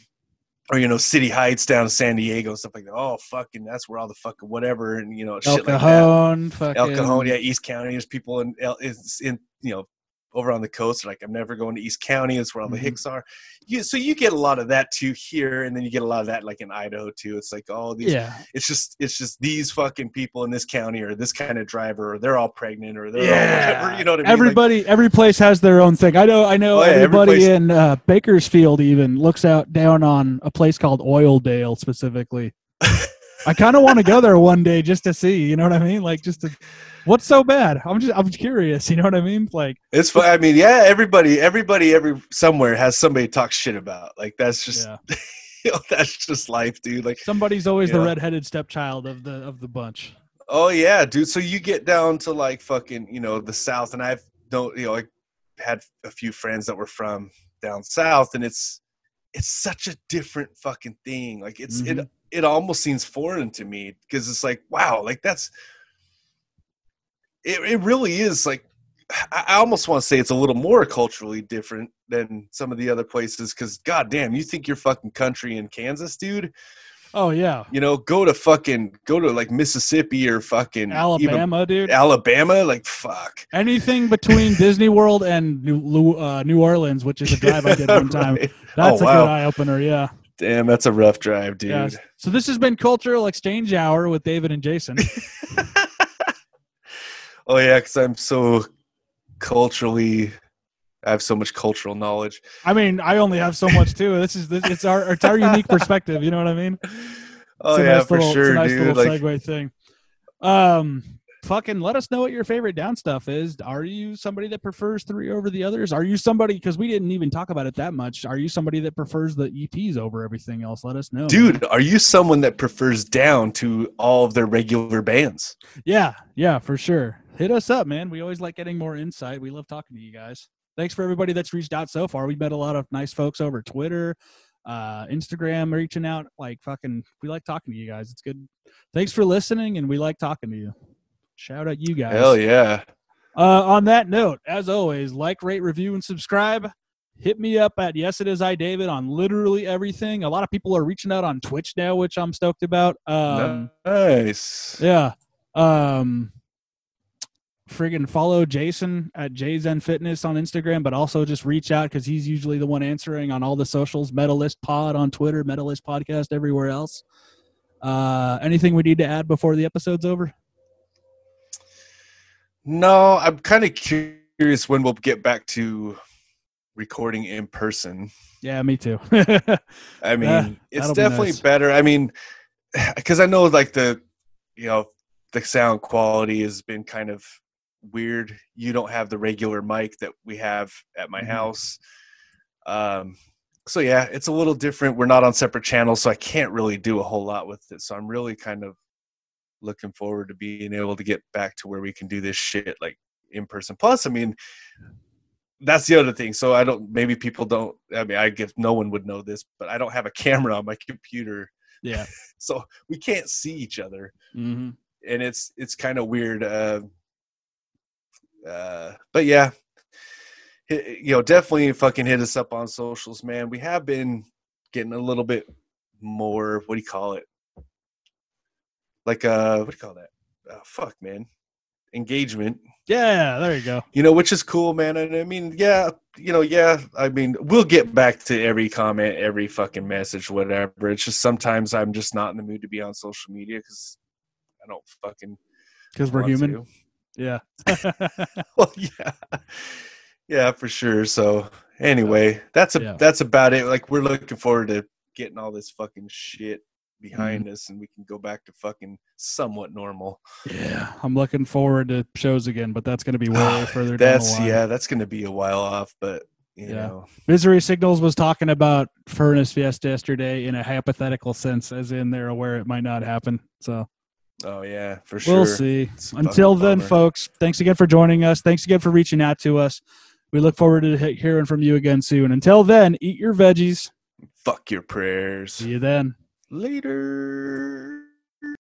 Or you know, City Heights down in San Diego stuff like that. Oh, fucking, that's where all the fucking whatever and you know El shit like that. Cajon, fucking El Cajon, yeah, East County. There's people in is in you know over on the coast. Like I'm never going to East County. It's where all the Mhm. Hicks are. You, so you get a lot of that too here, and then you get a lot of that like in Idaho too. It's like all these. Yeah, It's just it's just these fucking people in this county or this kind of driver or they're all pregnant or they're all Yeah. whatever. You know what I mean? Like, Everybody, every place has their own thing. I know, I know. Oh, yeah, every everybody in uh, Bakersfield even looks out down on a place called Oildale specifically. I kind of want to go there one day just to see. You know what I mean? Like, just to. What's so bad? I'm just, I'm curious. You know what I mean? Like, it's fun. I mean, yeah, everybody, everybody, every somewhere has somebody to talk shit about. Like that's just yeah, *laughs* you know, that's just life, dude. Like somebody's always the Yeah. redheaded stepchild of the of the bunch. Oh yeah, dude. So you get down to like fucking, you know, the South, and I've don't, you know, I had a few friends that were from down south, and it's it's such a different fucking thing. Like it's it Mhm. It almost seems foreign to me because it's like wow, like that's it. It really is like I almost want to say it's a little more culturally different than some of the other places. Because goddamn, you think you're fucking country in Kansas, dude? Oh yeah, You know, go to fucking go to like Mississippi or fucking even Alabama, dude. Alabama, like fuck. Anything between *laughs* Disney World and New, uh, New Orleans, which is a drive I did one *laughs* time. Right. That's Oh, a wow. good eye opener. Yeah. Damn, that's a rough drive, dude. Yes. So this has been Cultural Exchange Hour with David and Jason. *laughs* oh yeah, because I'm so culturally, I have so much cultural knowledge. I mean, I only have so much too. This is this, it's our it's our unique perspective. You know what I mean? Oh It's a yeah, nice for little, sure, it's a nice dude. little Like, segue thing. Um, fucking let us know what your favorite down stuff is. Are you somebody that prefers three over the others? Are you somebody because we didn't even talk about it that much? Are you somebody that prefers the EPs over everything else? Let us know, man. dude, are you someone that prefers down to all of their regular bands? Yeah, yeah, for sure. Hit us up, man. We always like getting more insight. We love talking to you guys. Thanks for everybody that's reached out so far. We've met a lot of nice folks over Twitter, uh, Instagram, reaching out. Like fucking, we like talking to you guys. It's good. Thanks for listening, and we like talking to you. Shout out you guys. Hell yeah. Uh, on that note, as always, like, rate, review, and subscribe. Hit me up at Yes It Is I David on literally everything. A lot of people are reaching out on Twitch now, which I'm stoked about. Um, nice. yeah. Um friggin' follow Jason at JZen Fitness on Instagram, but also just reach out because he's usually the one answering on all the socials. Medalist Pod on Twitter, Medalist Podcast everywhere else. Uh anything we need to add before the episode's over? No, I'm kind of curious when we'll get back to recording in person. Yeah, me too. *laughs* I mean, Yeah, it's that'll be definitely nice. better. I mean, *sighs* because I know like the, you know, the sound quality has been kind of weird. You don't have the regular mic that we have at my Mhm. house. Um, so yeah, it's a little different. We're not on separate channels, so I can't really do a whole lot with it. So I'm really kind of looking forward to being able to get back to where we can do this shit like in person. Plus, I mean, that's the other thing. So I don't. Maybe people don't. I mean, I guess no one would know this, but I don't have a camera on my *laughs* computer, yeah. *laughs* so we can't see each other, hmm and it's it's kind of weird. Uh, uh, but yeah, you know, definitely fucking hit us up on socials, man. We have been getting a little bit more. What do you call it? Like uh, what do you call that? Uh, fuck, man. Engagement Yeah, there you go. you know, which is cool, man. And I mean, yeah, you know, yeah, I mean, we'll get back to every comment, every fucking message, whatever. It's just sometimes I'm just not in the mood to be on social media because I don't fucking Because we're human. to. Yeah. *laughs* well, yeah, yeah, for sure. So anyway, that's a Yeah. that's about it. Like we're looking forward to getting all this fucking shit behind Mm-hmm. us, and we can go back to fucking somewhat normal. yeah. I'm looking forward to shows again, but that's gonna be way further down the That's yeah, that's gonna be a while off, but you Yeah. know. Misery Signals was talking about Furnace Fiesta yesterday in a hypothetical sense, as in they're aware it might not happen. So Oh yeah, for sure. we'll see. It's Until then, bummer. folks, thanks again for joining us. Thanks again for reaching out to us. We look forward to hearing from you again soon. Until then, eat your veggies. Fuck your prayers. See you then. Later.